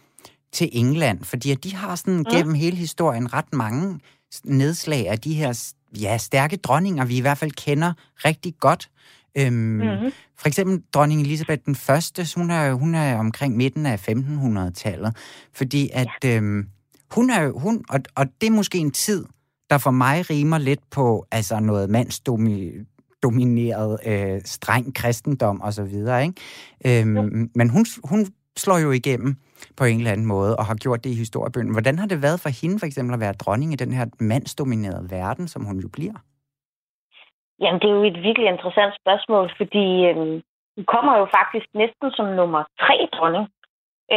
til England, fordi at de har sådan mm. gennem hele historien ret mange nedslag af de her ja, stærke dronninger, vi i hvert fald kender rigtig godt. Øhm, Mhm. For eksempel dronning Elisabeth den første, hun er, hun er omkring midten af 1500-tallet, fordi at ja. øhm, hun er hun, og, og det er måske en tid, der for mig rimer lidt på altså noget mandsdomineret øh, streng kristendom og så videre, ikke? Øhm, men hun, hun slår jo igennem på en eller anden måde, og har gjort det i historiebøgen. Hvordan har det været for hende for eksempel at være dronning i den her mandsdominerede verden, som hun jo bliver? Jamen, det er jo et virkelig interessant spørgsmål, fordi øhm, hun kommer jo faktisk næsten som nummer tre dronning.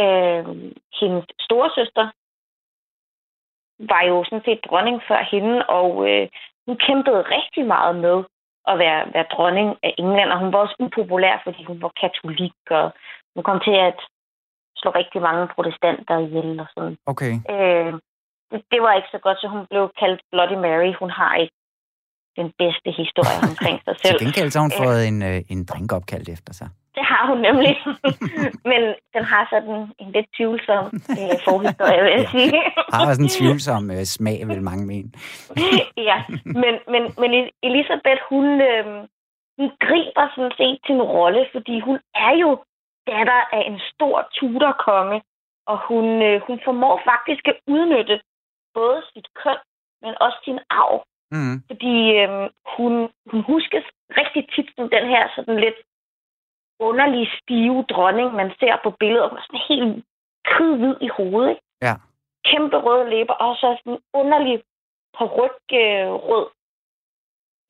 Øhm, hendes storesøster, var jo sådan set dronning før hende, og øh, hun kæmpede rigtig meget med at være, være dronning af England, og hun var også upopulær, fordi hun var katolik, og hun kom til at slå rigtig mange protestanter ihjel og sådan. Okay. Øh, det, det var ikke så godt, så hun blev kaldt Bloody Mary. Hun har ikke den bedste historie omkring sig selv. Til gengæld så har hun fået en, øh, en drink opkaldt efter sig. Det har hun nemlig. Men den har sådan en lidt tvivlsom øh, forhistorie, vil jeg Ja. sige. Har også en tvivlsom øh, smag, vil mange mene. ja, men, men, men Elisabeth, hun, øh, hun griber sådan set sin rolle, fordi hun er jo datter af en stor Tudor-konge, og hun, øh, hun formår faktisk at udnytte både sit køn, men også sin arv. Mm. Fordi øh, hun, hun huskes rigtig tit som den her sådan lidt underlig stive dronning, man ser på billedet, og hun er sådan helt kridhvid i hovedet. Ikke? Ja. Kæmpe røde læber, og så sådan en underlig peruk øh, rød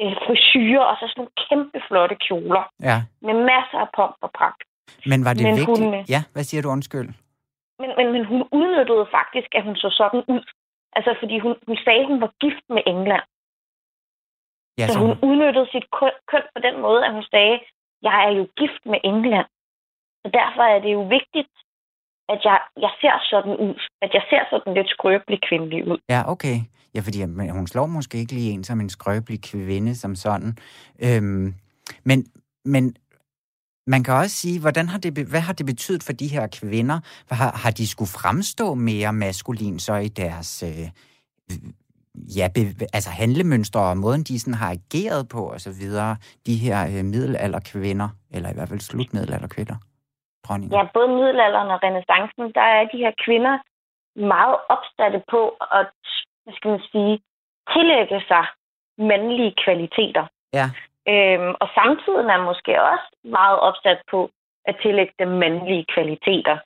øh, frisyrer, og så sådan nogle kæmpe flotte kjoler Ja. med masser af pomp og pragt. Men var det Men vigtigt? hun, øh, Ja, hvad siger du undskyld? Men, men, men hun udnyttede faktisk, at hun så sådan ud. Altså, fordi hun, hun sagde, at hun var gift med England. Ja, Så hun udnyttede sit køn, køn på den måde, at hun sagde, jeg er jo gift med England. Så derfor er det jo vigtigt, at jeg, jeg ser sådan ud. At jeg ser sådan lidt skrøbelig kvindelig ud. Ja, okay. Ja, fordi hun slår måske ikke lige en som en skrøbelig kvinde som sådan. Øhm, men, men man kan også sige, hvordan har det, hvad har det betydet for de her kvinder? Hvad Har, har de skulle fremstå mere maskulin så i deres øh, ja, be, altså handlemønstre og måden, de sådan har ageret på og så videre, de her øh, middelalderkvinder, eller i hvert fald slutmiddelalderkvinder, dronninger? Ja, både middelalderen og renaissancen, der er de her kvinder meget opsatte på at, hvad skal man sige, tillægge sig mandlige kvaliteter. Ja. Øhm, og samtidig er måske også meget opsat på at tillægge dem mandlige kvaliteter.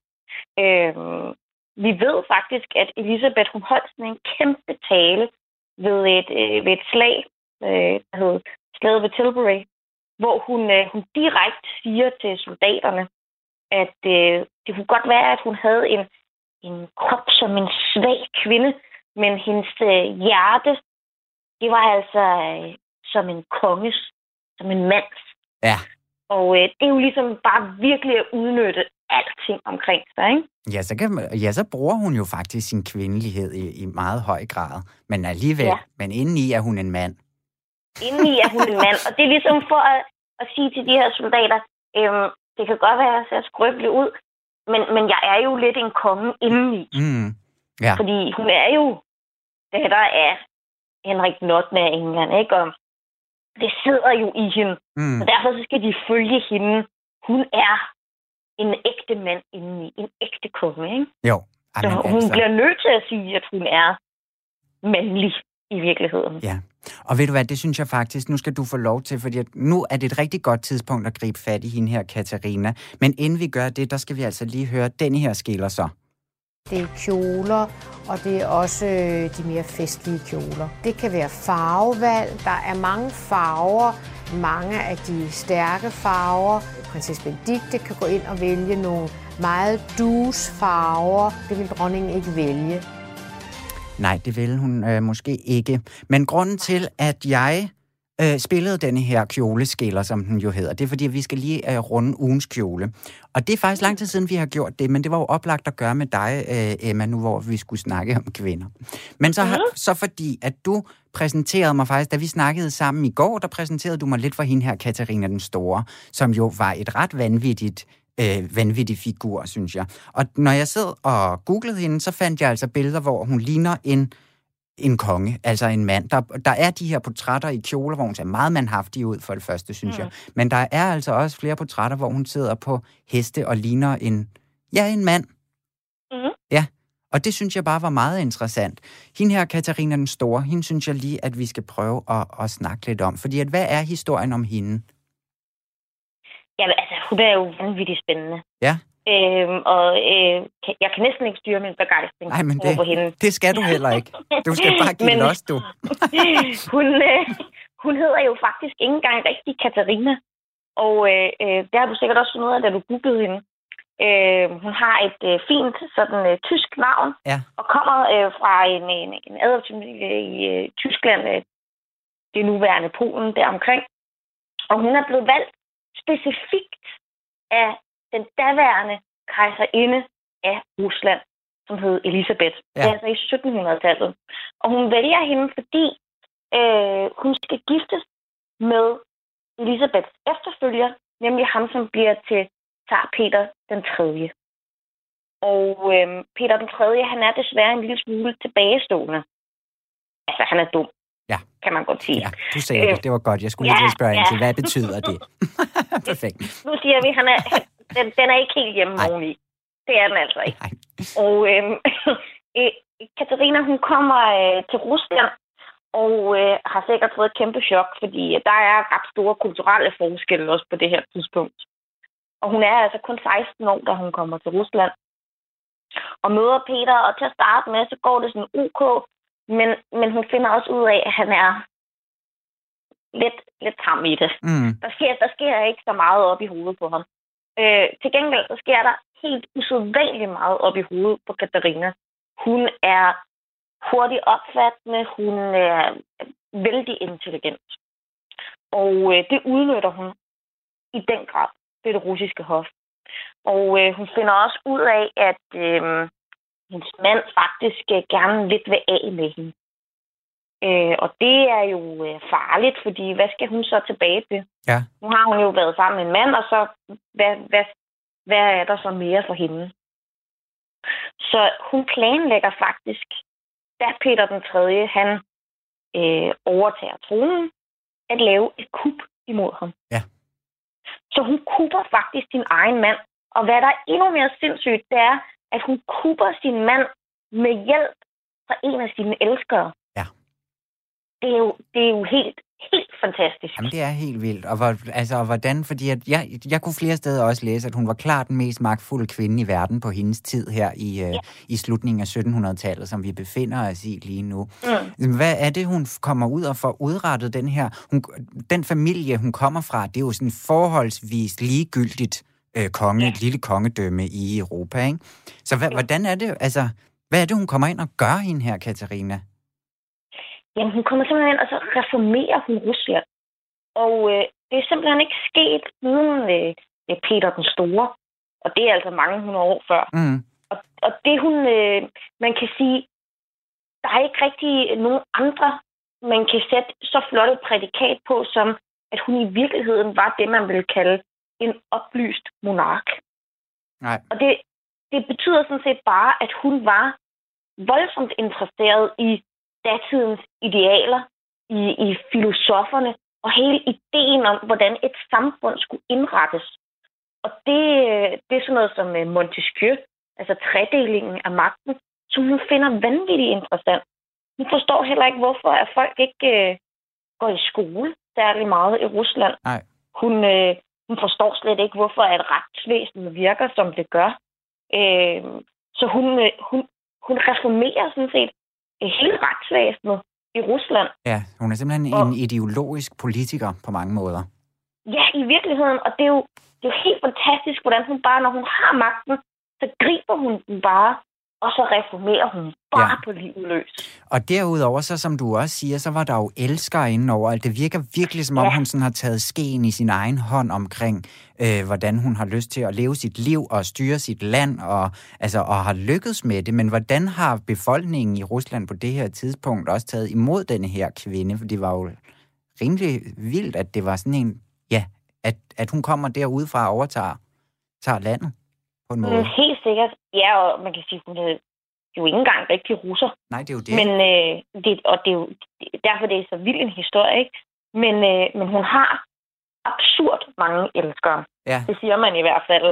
Øhm, vi ved faktisk, at Elisabeth hun holdt sådan en kæmpe tale ved et, øh, ved et slag, øh, der hed Slaget ved Tilbury, hvor hun, øh, hun direkte siger til soldaterne, at øh, det kunne godt være, at hun havde en, en krop som en svag kvinde, men hendes øh, hjerte, det var altså øh, som en konges, som en mands. Ja. Og øh, det er jo ligesom bare virkelig at udnytte alting omkring sig, ikke? Ja, så, kan man, ja, så bruger hun jo faktisk sin kvindelighed i, i meget høj grad. Men alligevel, ja. Men indeni er hun en mand. Indeni er hun en mand. Og det er ligesom for at, at sige til de her soldater, øhm, det kan godt være, at jeg ser skrøbelig ud, men, men jeg er jo lidt en konge indeni. Mm. Ja. Fordi hun er jo datter af Henrik Notten af England, ikke? Og det sidder jo i hende. Mm. Og derfor så skal de følge hende. Hun er en ægte mand indeni. En ægte konge, ikke? Jo. Så Jamen, hun altså. bliver nødt til at sige, at hun er mandlig i virkeligheden. Ja. Og ved du hvad, det synes jeg faktisk, nu skal du få lov til, fordi nu er det et rigtig godt tidspunkt at gribe fat i hende her, Katarina. Men inden vi gør det, der skal vi altså lige høre den her skiller så. Det er kjoler, og det er også øh, de mere festlige kjoler. Det kan være farvevalg. Der er mange farver, mange af de stærke farver. Prinsesse Benedikte kan gå ind og vælge nogle meget dus farver. Det vil dronningen ikke vælge. Nej, det vil hun øh, måske ikke. Men grunden til, at jeg øh, spillede denne her kjoleskiller, som den jo hedder, det er fordi, vi skal lige øh, runde ugens kjole. Og det er faktisk lang tid siden, vi har gjort det, men det var jo oplagt at gøre med dig, øh, Emma, nu hvor vi skulle snakke om kvinder. Men så, har, så fordi, at du præsenterede mig faktisk, da vi snakkede sammen i går, der præsenterede du mig lidt for hende her, Katarina den Store, som jo var et ret vanvittigt øh, vanvittig figur, synes jeg. Og når jeg sad og googlede hende, så fandt jeg altså billeder, hvor hun ligner en en konge, altså en mand. Der, der er de her portrætter i kjoler, hvor hun ser meget mandhaftig ud for det første, synes mm. jeg. Men der er altså også flere portrætter, hvor hun sidder på heste og ligner en, ja, en mand. Mhm. Ja, og det synes jeg bare var meget interessant. Hende her, Katarina den Store, hende synes jeg lige, at vi skal prøve at, at snakke lidt om. Fordi at, hvad er historien om hende? Jamen, altså, hun er jo vanvittigt spændende. Ja. Øhm, og øh, jeg kan næsten ikke styre min begejstring Nej, men over på hende. det, det skal du heller ikke. Du skal bare give Men- los, du. hun, øh, hun hedder jo faktisk ikke engang rigtig Katarina. Og øh, øh, det har du sikkert også fundet ud af, da du googlede hende. Øh, hun har et øh, fint sådan øh, tysk navn, Ja. og kommer øh, fra en, en, en adoptivfamilie i øh, Tyskland, øh, det nuværende Polen deromkring. Og hun er blevet valgt specifikt af den daværende kejserinde af Rusland, som hed Elisabeth. Ja. Det er altså i 1700-tallet. Og hun vælger hende, fordi øh, hun skal giftes med Elisabeths efterfølger, nemlig ham, som bliver til tsar Peter den 3. Og øh, Peter den 3. han er desværre en lille smule tilbagestående. Altså, han er dum. Ja. Kan man godt sige. Ja, du sagde det. Det var godt. Jeg skulle lige ja, at spørge ind ja. til, hvad betyder det? Perfekt. Nu siger vi, han er, den, den er ikke helt hjemme oveni. Det er den altså ikke. Nej. Og øh, øh, Katarina, hun kommer øh, til Rusland, og øh, har sikkert fået et kæmpe chok, fordi øh, der er ret store kulturelle forskelle også på det her tidspunkt. Og hun er altså kun 16 år, da hun kommer til Rusland. Og møder Peter, og til at starte med, så går det sådan ok, men, men hun finder også ud af, at han er lidt, lidt tam i det. Mm. Der sker, der sker ikke så meget op i hovedet på ham. Øh, til gengæld, så sker der helt usædvanligt meget op i hovedet på Katarina. Hun er hurtigt opfattende, hun er vældig intelligent. Og øh, det udnytter hun i den grad ved det russiske hof. Og øh, hun finder også ud af, at øh, hendes mand faktisk øh, gerne lidt vil af med hende. Øh, og det er jo øh, farligt, fordi hvad skal hun så tilbage til? Ja. Nu har hun jo været sammen med en mand, og så hvad, hvad, hvad er der så mere for hende? Så hun planlægger faktisk, da Peter den 3. han øh, overtager tronen, at lave et kup imod ham. Ja. Så hun kupper faktisk sin egen mand. Og hvad der er endnu mere sindssygt, det er, at hun kupper sin mand med hjælp fra en af sine elskere. Det er jo, det er jo helt, helt fantastisk. Jamen, det er helt vildt. Og, hvor, altså, hvordan, fordi at jeg, jeg kunne flere steder også læse, at hun var klart den mest magtfulde kvinde i verden på hendes tid her i, øh, ja. i slutningen af 1700-tallet, som vi befinder os i lige nu. Mm. Hvad er det, hun kommer ud og får udrettet den her? Hun, den familie, hun kommer fra, det er jo sådan forholdsvis ligegyldigt øh, konge, ja. et lille kongedømme i Europa, ikke? Så hvad, hvordan er det, altså, hvad er det, hun kommer ind og gør hende her, Katarina? Jamen, hun kommer simpelthen ind, og så reformerer hun Rusland. Og øh, det er simpelthen ikke sket uden øh, Peter den Store. Og det er altså mange hundrede år før. Mm. Og, og det hun, øh, man kan sige, der er ikke rigtig nogen andre, man kan sætte så flot et prædikat på, som at hun i virkeligheden var det, man ville kalde en oplyst monark. Nej. Og det, det betyder sådan set bare, at hun var voldsomt interesseret i datidens idealer, i, i filosoferne, og hele ideen om, hvordan et samfund skulle indrettes. Og det, det er sådan noget som øh, Montesquieu, altså tredelingen af magten, som hun finder vanvittigt interessant. Hun forstår heller ikke, hvorfor at folk ikke øh, går i skole særlig meget i Rusland. Nej. Hun, øh, hun forstår slet ikke, hvorfor at retsvæsenet virker, som det gør. Øh, så hun, øh, hun, hun reformerer sådan set øh, hele retsvæsenet i Rusland. Ja, hun er simpelthen Og- en ideologisk politiker på mange måder. Ja, i virkeligheden. Og det er, jo, det er jo helt fantastisk, hvordan hun bare, når hun har magten, så griber hun den bare, og så reformerer hun bare Ja. på livet løs. Og derudover, så som du også siger, så var der jo elskere inde over alt. Det virker virkelig, som om Ja. hun sådan har taget skeen i sin egen hånd omkring, øh, hvordan hun har lyst til at leve sit liv og styre sit land, og, altså, og har lykkedes med det. Men hvordan har befolkningen i Rusland på det her tidspunkt også taget imod denne her kvinde? For det var jo rimelig vildt, at det var sådan en, ja, at, at hun kommer derudefra og overtager tager landet på en måde. Mm, helt sikkert. Ja, og man kan sige, hun er jo ikke engang rigtig russer. Nej, det er jo det. Men, øh, det, og det er jo derfor, det er så vild en historie, ikke? Men, øh, men hun har absurd mange elskere. Ja. Det siger man i hvert fald.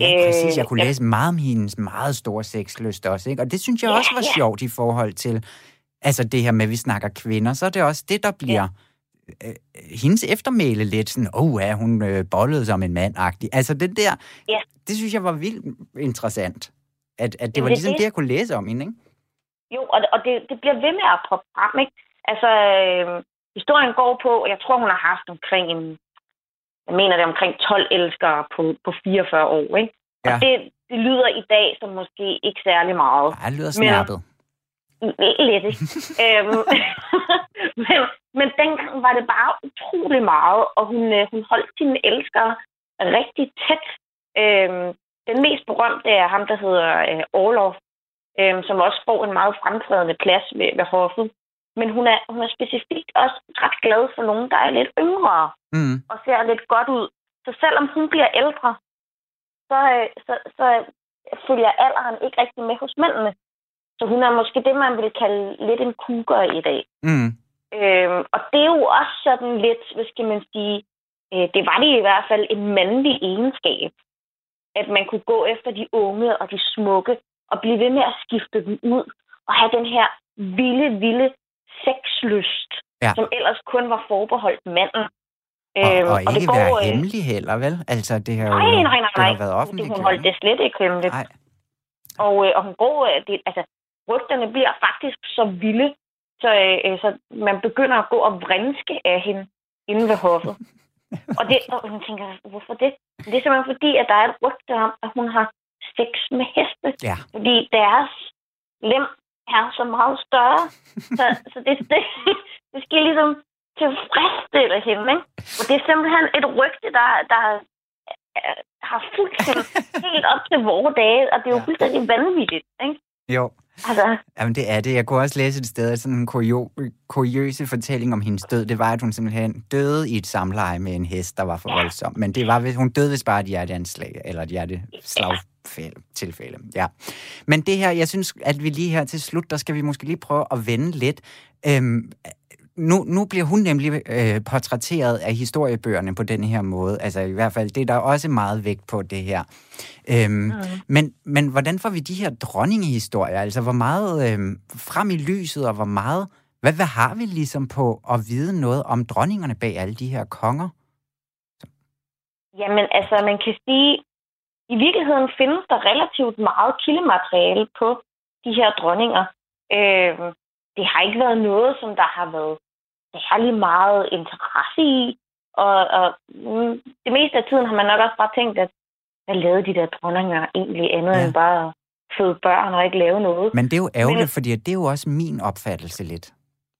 Ja, præcis. Jeg kunne Øh, læse meget om hendes meget store sexlyst også, ikke? Og det synes jeg Ja, også var ja. sjovt i forhold til, altså det her med, at vi snakker kvinder, så er det også det, der bliver øh, hendes eftermæle lidt sådan, åh, oh, ja, hun øh, bollede som en mand-agtig. Altså det der, Ja. det synes jeg var vildt interessant. At, at det var ligesom det. jeg kunne læse om hende, ikke? Jo, og, og det, det bliver ved med at poppe frem, ikke? Altså, øh, historien går på, og jeg tror, hun har haft omkring en, jeg mener det omkring 12 elskere på, på 44 år, ikke? Ja. Og det, det lyder i dag som måske ikke særlig meget. Ja, det lyder snærpet. Men, lidt, ikke? øhm, men, men dengang var det bare utrolig meget, og hun, øh, hun holdt sine elskere rigtig tæt. Øhm, den mest berømte er ham, der hedder øh, Orlov, øhm, som også får en meget fremtrædende plads ved, ved hoffet. Men hun er, hun er specifikt også ret glad for nogen, der er lidt yngre Mm. og ser lidt godt ud. Så selvom hun bliver ældre, så, øh, så, så følger alderen ikke rigtig med hos mændene. Så hun er måske det, man vil kalde lidt en cougar i dag. Mm. Øhm, og det er jo også sådan lidt, hvad skal man sige, øh, det var det i hvert fald en mandlig egenskab, at man kunne gå efter de unge og de smukke, og blive ved med at skifte dem ud, og have den her vilde, vilde sexlyst, Ja. som ellers kun var forbeholdt manden. Og, Øhm, og ikke det går, være øh, hemmelig heller, vel? Altså, det har jo Nej, nej, nej, det har nej. været offentligt. hun holdt det slet ikke hemmeligt. Nej. Og, øh, og hun går, øh, det, altså, rygterne bliver faktisk så vilde, så, øh, så man begynder at gå og vrinske af hende inde ved hoffet. og, det, og hun tænker, hvorfor det? Det er simpelthen fordi, at der er et rygte om, at hun har sex med heste. Ja. Fordi deres lem er så meget større. så så det, det, det skal ligesom tilfredsstille hende. Ikke? Og det er simpelthen et rygte, der, der øh, har fulgt hende helt op til vores dage, og det er jo Ja. fuldstændig vanvittigt. Ikke? Jo. Altså, Jamen, det er det. Jeg kunne også læse et sted, at sådan en kurio, kuriøse fortælling om hendes død, det var, at hun simpelthen døde i et samleje med en hest, der var for voldsom. Men det var, hun døde vist bare et hjerteanslag, eller et hjerteslagtilfælde. Ja. Men det her, jeg synes, at vi lige her til slut, der skal vi måske lige prøve at vende lidt. Øhm, nu, nu bliver hun nemlig øh, portrætteret af historiebøgerne på den her måde. Altså i hvert fald, det er der også meget vægt på det her. Øhm, mm. men, men hvordan får vi de her dronningehistorier? Altså hvor meget øh, frem i lyset, og hvor meget... Hvad, hvad har vi ligesom på at vide noget om dronningerne bag alle de her konger? Jamen, altså, man kan sige, i virkeligheden findes der relativt meget kildemateriale på de her dronninger. Øh, det har ikke været noget, som der har været særlig meget interesse i. Og, og mm, det meste af tiden har man nok også bare tænkt, at hvad lavede de der dronninger egentlig andet Ja. end bare at føde børn og ikke lave noget? Men det er jo ærgerligt, Men- fordi det er jo også min opfattelse lidt.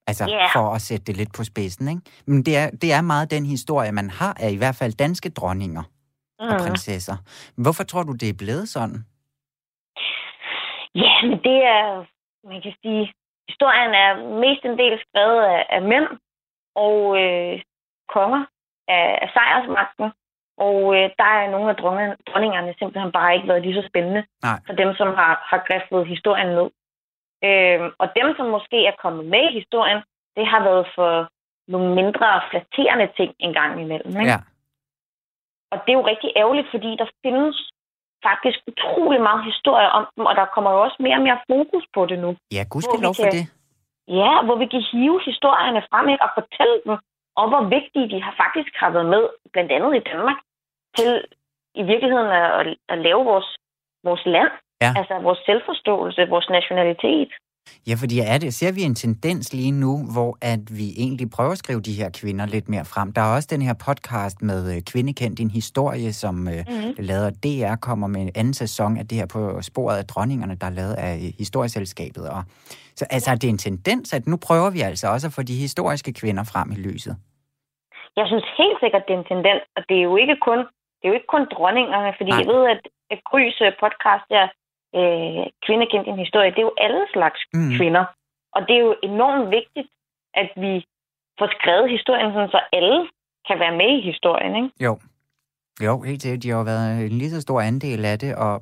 Altså, Ja. for at sætte det lidt på spidsen, ikke? Men det er, det er meget den historie, man har af i hvert fald danske dronninger og Mm. prinsesser. Hvorfor tror du, det er blevet sådan? Ja, men det er, man kan sige, historien er mest en del skrevet af, af mænd og øh, konger af, af sejrsmagten. Og øh, der er nogle af dronning- dronningerne simpelthen bare ikke været lige så spændende Nej. for dem, som har, har grebet historien ned. Øh, og dem, som måske er kommet med i historien, det har været for nogle mindre flatterende ting en gang imellem. Ikke? Ja. Og det er jo rigtig ærgerligt, fordi der findes faktisk utrolig meget historie om dem, og der kommer jo også mere og mere fokus på det nu. Ja, gudskelov for det. Ja, hvor vi kan hive historierne frem ikke, og fortælle dem, og hvor vigtige de har faktisk har været med, blandt andet i Danmark, til i virkeligheden at, at, lave vores, vores land. Ja. Altså vores selvforståelse, vores nationalitet. Ja, fordi er det, ser vi en tendens lige nu, hvor at vi egentlig prøver at skrive de her kvinder lidt mere frem. Der er også den her podcast med øh, Kvindekend din historie, som mm. Mhm. lavet af DR, kommer med en anden sæson af det her på sporet af dronningerne, der er lavet af øh, historieselskabet. Og, så altså, det er en tendens, at nu prøver vi altså også at få de historiske kvinder frem i lyset. Jeg synes helt sikkert, det er en tendens, og det er jo ikke kun, det er jo ikke kun dronningerne, fordi Nej. Jeg ved, at, at Grys øh, podcast der, øh, Kvinde kendt din historie, det er jo alle slags Mm. kvinder. Og det er jo enormt vigtigt, at vi får skrevet historien, sådan, så alle kan være med i historien. Ikke? Jo. Jo, helt sikkert. De har jo været en lige så stor andel af det, og,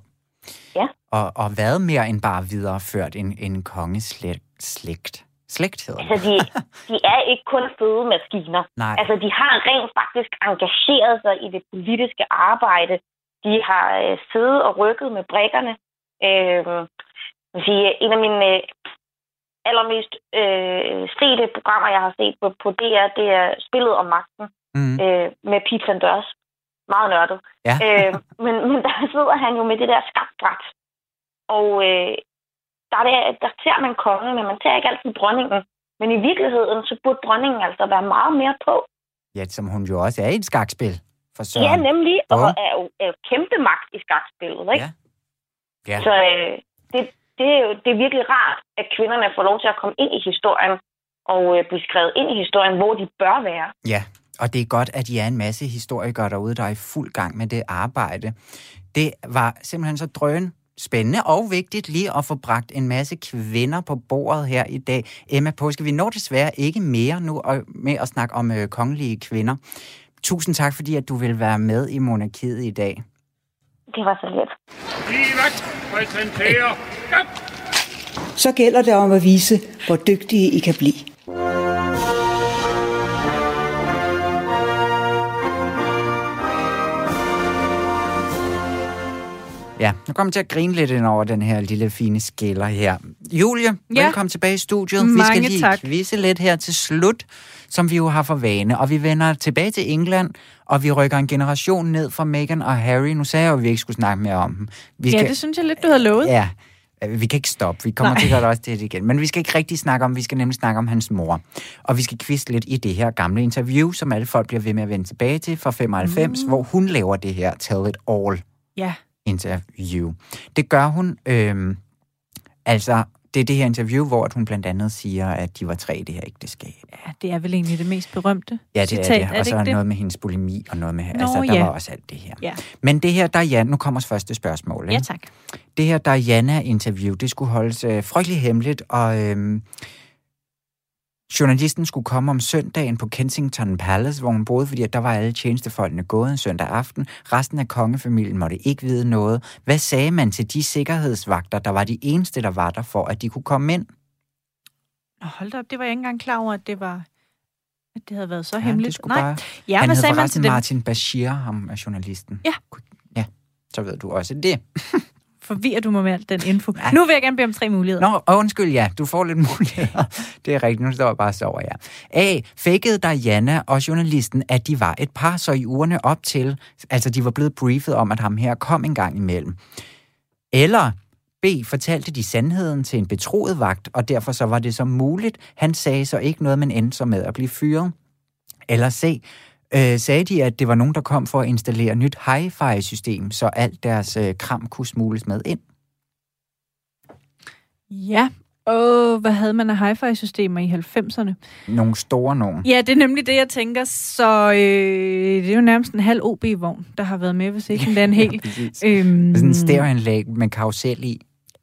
Ja. og, og været mere end bare videreført en, en kongeslægt. Slægt. Hedder. Altså, de, de er ikke kun fødemaskiner. Nej. Altså, de har rent faktisk engageret sig i det politiske arbejde. De har øh, siddet og rykket med brækkerne. Øh, sige, en af mine øh, allermest øh, sete programmer, jeg har set på, på DR, det er Spillet om magten Mm. øh, med Pete Van Dørs. Meget nørdet. Ja. øh, men, men der sidder han jo med det der skakbræt. Og øh, der, er det, der ser man kongen, men man ser ikke altid dronningen. Men i virkeligheden, så burde dronningen altså være meget mere på. Ja, som hun jo også er i et skakspil, For Søren. Ja, nemlig, og er jo, er kæmpe magt i skakspillet, ikke? Ja. Ja. Så øh, det, det, er jo, det er virkelig rart, at kvinderne får lov til at komme ind i historien og øh, blive skrevet ind i historien, hvor de bør være. Ja, og det er godt, at I er en masse historikere derude, der er i fuld gang med det arbejde. Det var simpelthen så drøn spændende og vigtigt lige at få bragt en masse kvinder på bordet her i dag. Emma Påske, vi når desværre ikke mere nu og- med at snakke om øh, kongelige kvinder. Tusind tak, fordi at du vil være med i monarkiet i dag. Det var så let. Så gælder det om at vise, hvor dygtige I kan blive. Ja, nu kommer jeg til at grine lidt ind over den her lille fine skiller her. Julie, Ja. velkommen tilbage i studiet. vi Mange skal lige tak. quizze lidt her til slut, som vi jo har for vane. Og vi vender tilbage til England, og vi rykker en generation ned fra Meghan og Harry. Nu sagde jeg jo, at vi ikke skulle snakke mere om dem. Vi Ja, det synes jeg lidt, du havde lovet. Ja, øh, vi kan ikke stoppe. Vi kommer. Nej. sikkert også til det igen. Men vi skal ikke rigtig snakke om, vi skal nemlig snakke om hans mor. Og vi skal quizze lidt i det her gamle interview, som alle folk bliver ved med at vende tilbage til fra 95, mm. hvor hun laver det her Tell It All Ja. interview. Det gør hun, øhm, altså, det er det her interview, hvor at hun blandt andet siger, at de var tre i det her ægteskab. ja, det er vel egentlig det mest berømte Ja, det citat, er det. Og så ikke noget med hendes bulimi og noget med... Nå, altså, der ja. var også alt det her. Ja. Men det her, der er Jan, nu kommer første spørgsmål. Ja, Ikke? tak. Det her Diana-interview, det skulle holdes øh, frygtelig hemmeligt, og øhm, journalisten skulle komme om søndagen på Kensington Palace, hvor hun boede, fordi at der var alle tjenestefolkene gået en søndag aften. Resten af kongefamilien måtte ikke vide noget. Hvad sagde man til de sikkerhedsvagter, der var de eneste, der var der for, at de kunne komme ind? Nå, hold da op, det var jeg ikke engang klar over, at det var at det havde været så Ja, hemmeligt. det Nej. bare... Ja, Han hvad sagde man til dem? Martin Bashir, ham er journalisten. Ja. Ja, så ved du også det. Forvirrer du mig med al den info? Nej. Nu vil jeg gerne bede om tre muligheder. Nå, og undskyld, ja, du får lidt muligheder. Det er rigtigt, nu står jeg bare og sover, ja. A. Fakede Diana og journalisten, at de var et par, så i ugerne op til, altså de var blevet briefet om, at ham her kom en gang imellem. Eller B. Fortalte de sandheden til en betroet vagt, og derfor så var det så muligt. Han sagde så ikke noget, men endte så med at blive fyret. Eller C. Øh, sagde de, at det var nogen, der kom for at installere nyt hi-fi-system, så alt deres øh, kram kunne smugles med ind. Ja. Åh, hvad havde man af hi-fi-systemer i 90'erne? Nogle store nogen. Ja, det er nemlig det, jeg tænker. Så øh, det er jo nærmest en halv OB-vogn, der har været med, hvis ikke den er en hel. præcis. øhm, sådan en stereoanlæg med karusel i.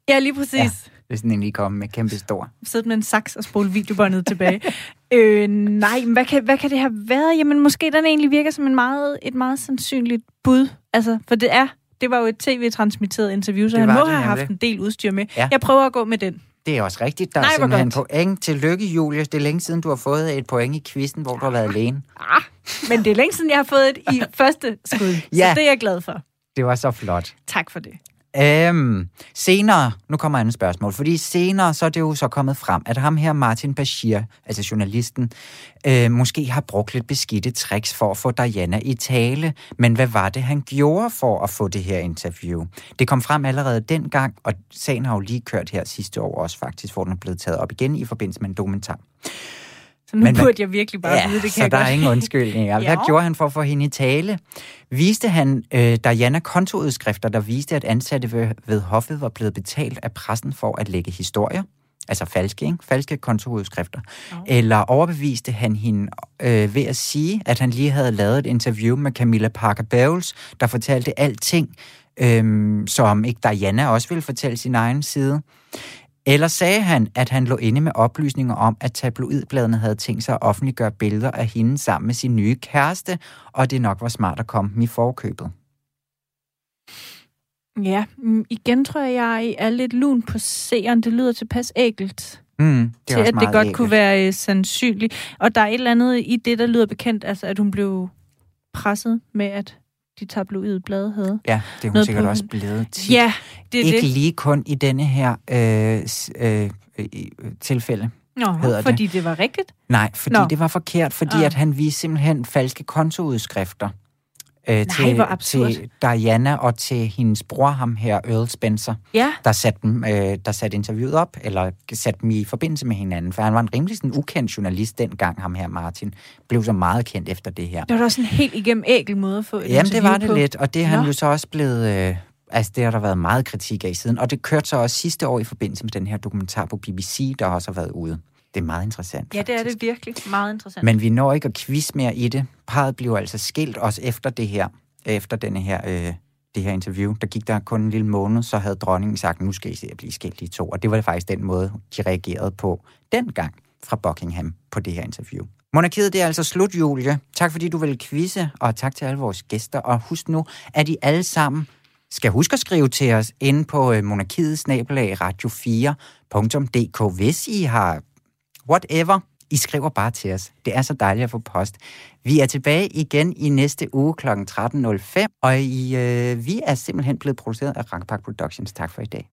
Ja, lige præcis. Ja. Det er sådan en lige kommet med kæmpe stor. Sidde med en saks og spole videobåndet tilbage. øh, nej, men hvad kan, hvad kan det have været? Jamen, måske den egentlig virker som en meget, et meget sandsynligt bud. Altså, for det er, det var jo et tv-transmitteret interview, så Det han må have haft en del udstyr med. Ja. Jeg prøver at gå med den. Det er også rigtigt. Der Nej, er hvor simpelthen godt. point. Tillykke, Julius. Det er længe siden, du har fået et point i quizzen, hvor du har været alene. Men det er længe siden, jeg har fået et i første skud. Så Ja. det er jeg glad for. Det var så flot. Tak for det. Øhm, senere, nu kommer andet spørgsmål, fordi senere så er det jo så kommet frem, at ham her Martin Bashir, altså journalisten, øh, måske har brugt lidt beskidte tricks for at få Diana i tale. Men hvad var det, han gjorde for at få det her interview? Det kom frem allerede dengang, og sagen har jo lige kørt her sidste år også faktisk, hvor den er blevet taget op igen i forbindelse med en dokumentar. Så nu Men hvad- burde jeg virkelig bare ja, vide, det kan så jeg der godt. er ingen undskyldninger. Hvad Jo. gjorde han for at få hende i tale? Viste han øh, Diana kontoudskrifter, der viste, at ansatte ved, ved hoffet var blevet betalt af pressen for at lægge historier? Altså falske, ikke? Falske kontoudskrifter. Eller overbeviste han hende øh, ved at sige, at han lige havde lavet et interview med Camilla Parker Bowles, der fortalte alting, øh, som ikke Diana også ville fortælle sin egen side? Eller sagde han, at han lå inde med oplysninger om, at tabloidbladene havde tænkt sig at offentliggøre billeder af hende sammen med sin nye kæreste, og det nok var smart at komme dem i forkøbet? Ja, mm, igen tror jeg, jeg er lidt lun på seeren. Det lyder tilpas ægelt. Mm, det til er også at det godt ægelt. kunne være øh, sandsynligt. Og der er et eller andet i det, der lyder bekendt, altså at hun blev presset med, at de tabloide blade havde. Ja, det er hun noget sikkert på også blevet tit. Ja, det er Ikke det. lige kun i denne her øh, øh, øh, tilfælde. Nå, hedder det. fordi det. var rigtigt. Nej, fordi Nå. Nå. det var forkert, fordi Ah. at han viste simpelthen falske kontoudskrifter. Øh, Nej, til, til Diana og til hendes bror, ham her, Earl Spencer, Ja. der satte, dem, øh, der satte interviewet op, eller satte dem i forbindelse med hinanden, for han var en rimelig sådan, ukendt journalist dengang, ham her Martin, blev så meget kendt efter det her. Det var da også en helt igennem ægel måde at få et Jamen, det var det på. lidt, og det er han Nå. jo så også blevet... Øh, altså, det har der været meget kritik af siden, og det kørte så også sidste år i forbindelse med den her dokumentar på BBC, der også har været ude. Det er meget interessant. Ja, det er det virkelig. Meget interessant. Men vi når ikke at quiz mere i det. Parret blev altså skilt også efter det her, efter denne her, øh, det her interview. Der gik der kun en lille måned, så havde dronningen sagt, nu skal I se at blive skilt i to. Og det var faktisk den måde, de reagerede på dengang fra Buckingham på det her interview. Monarkiet, det er altså slut, Julie. Tak fordi du ville quizze, og tak til alle vores gæster. Og husk nu, at I alle sammen skal huske at skrive til os inde på øh, monarkiet snabelag radio4.dk, hvis I har whatever. I skriver bare til os. Det er så dejligt at få post. Vi er tilbage igen i næste uge kl. 13.05, og I, øh, vi er simpelthen blevet produceret af Rankpark Productions. Tak for i dag.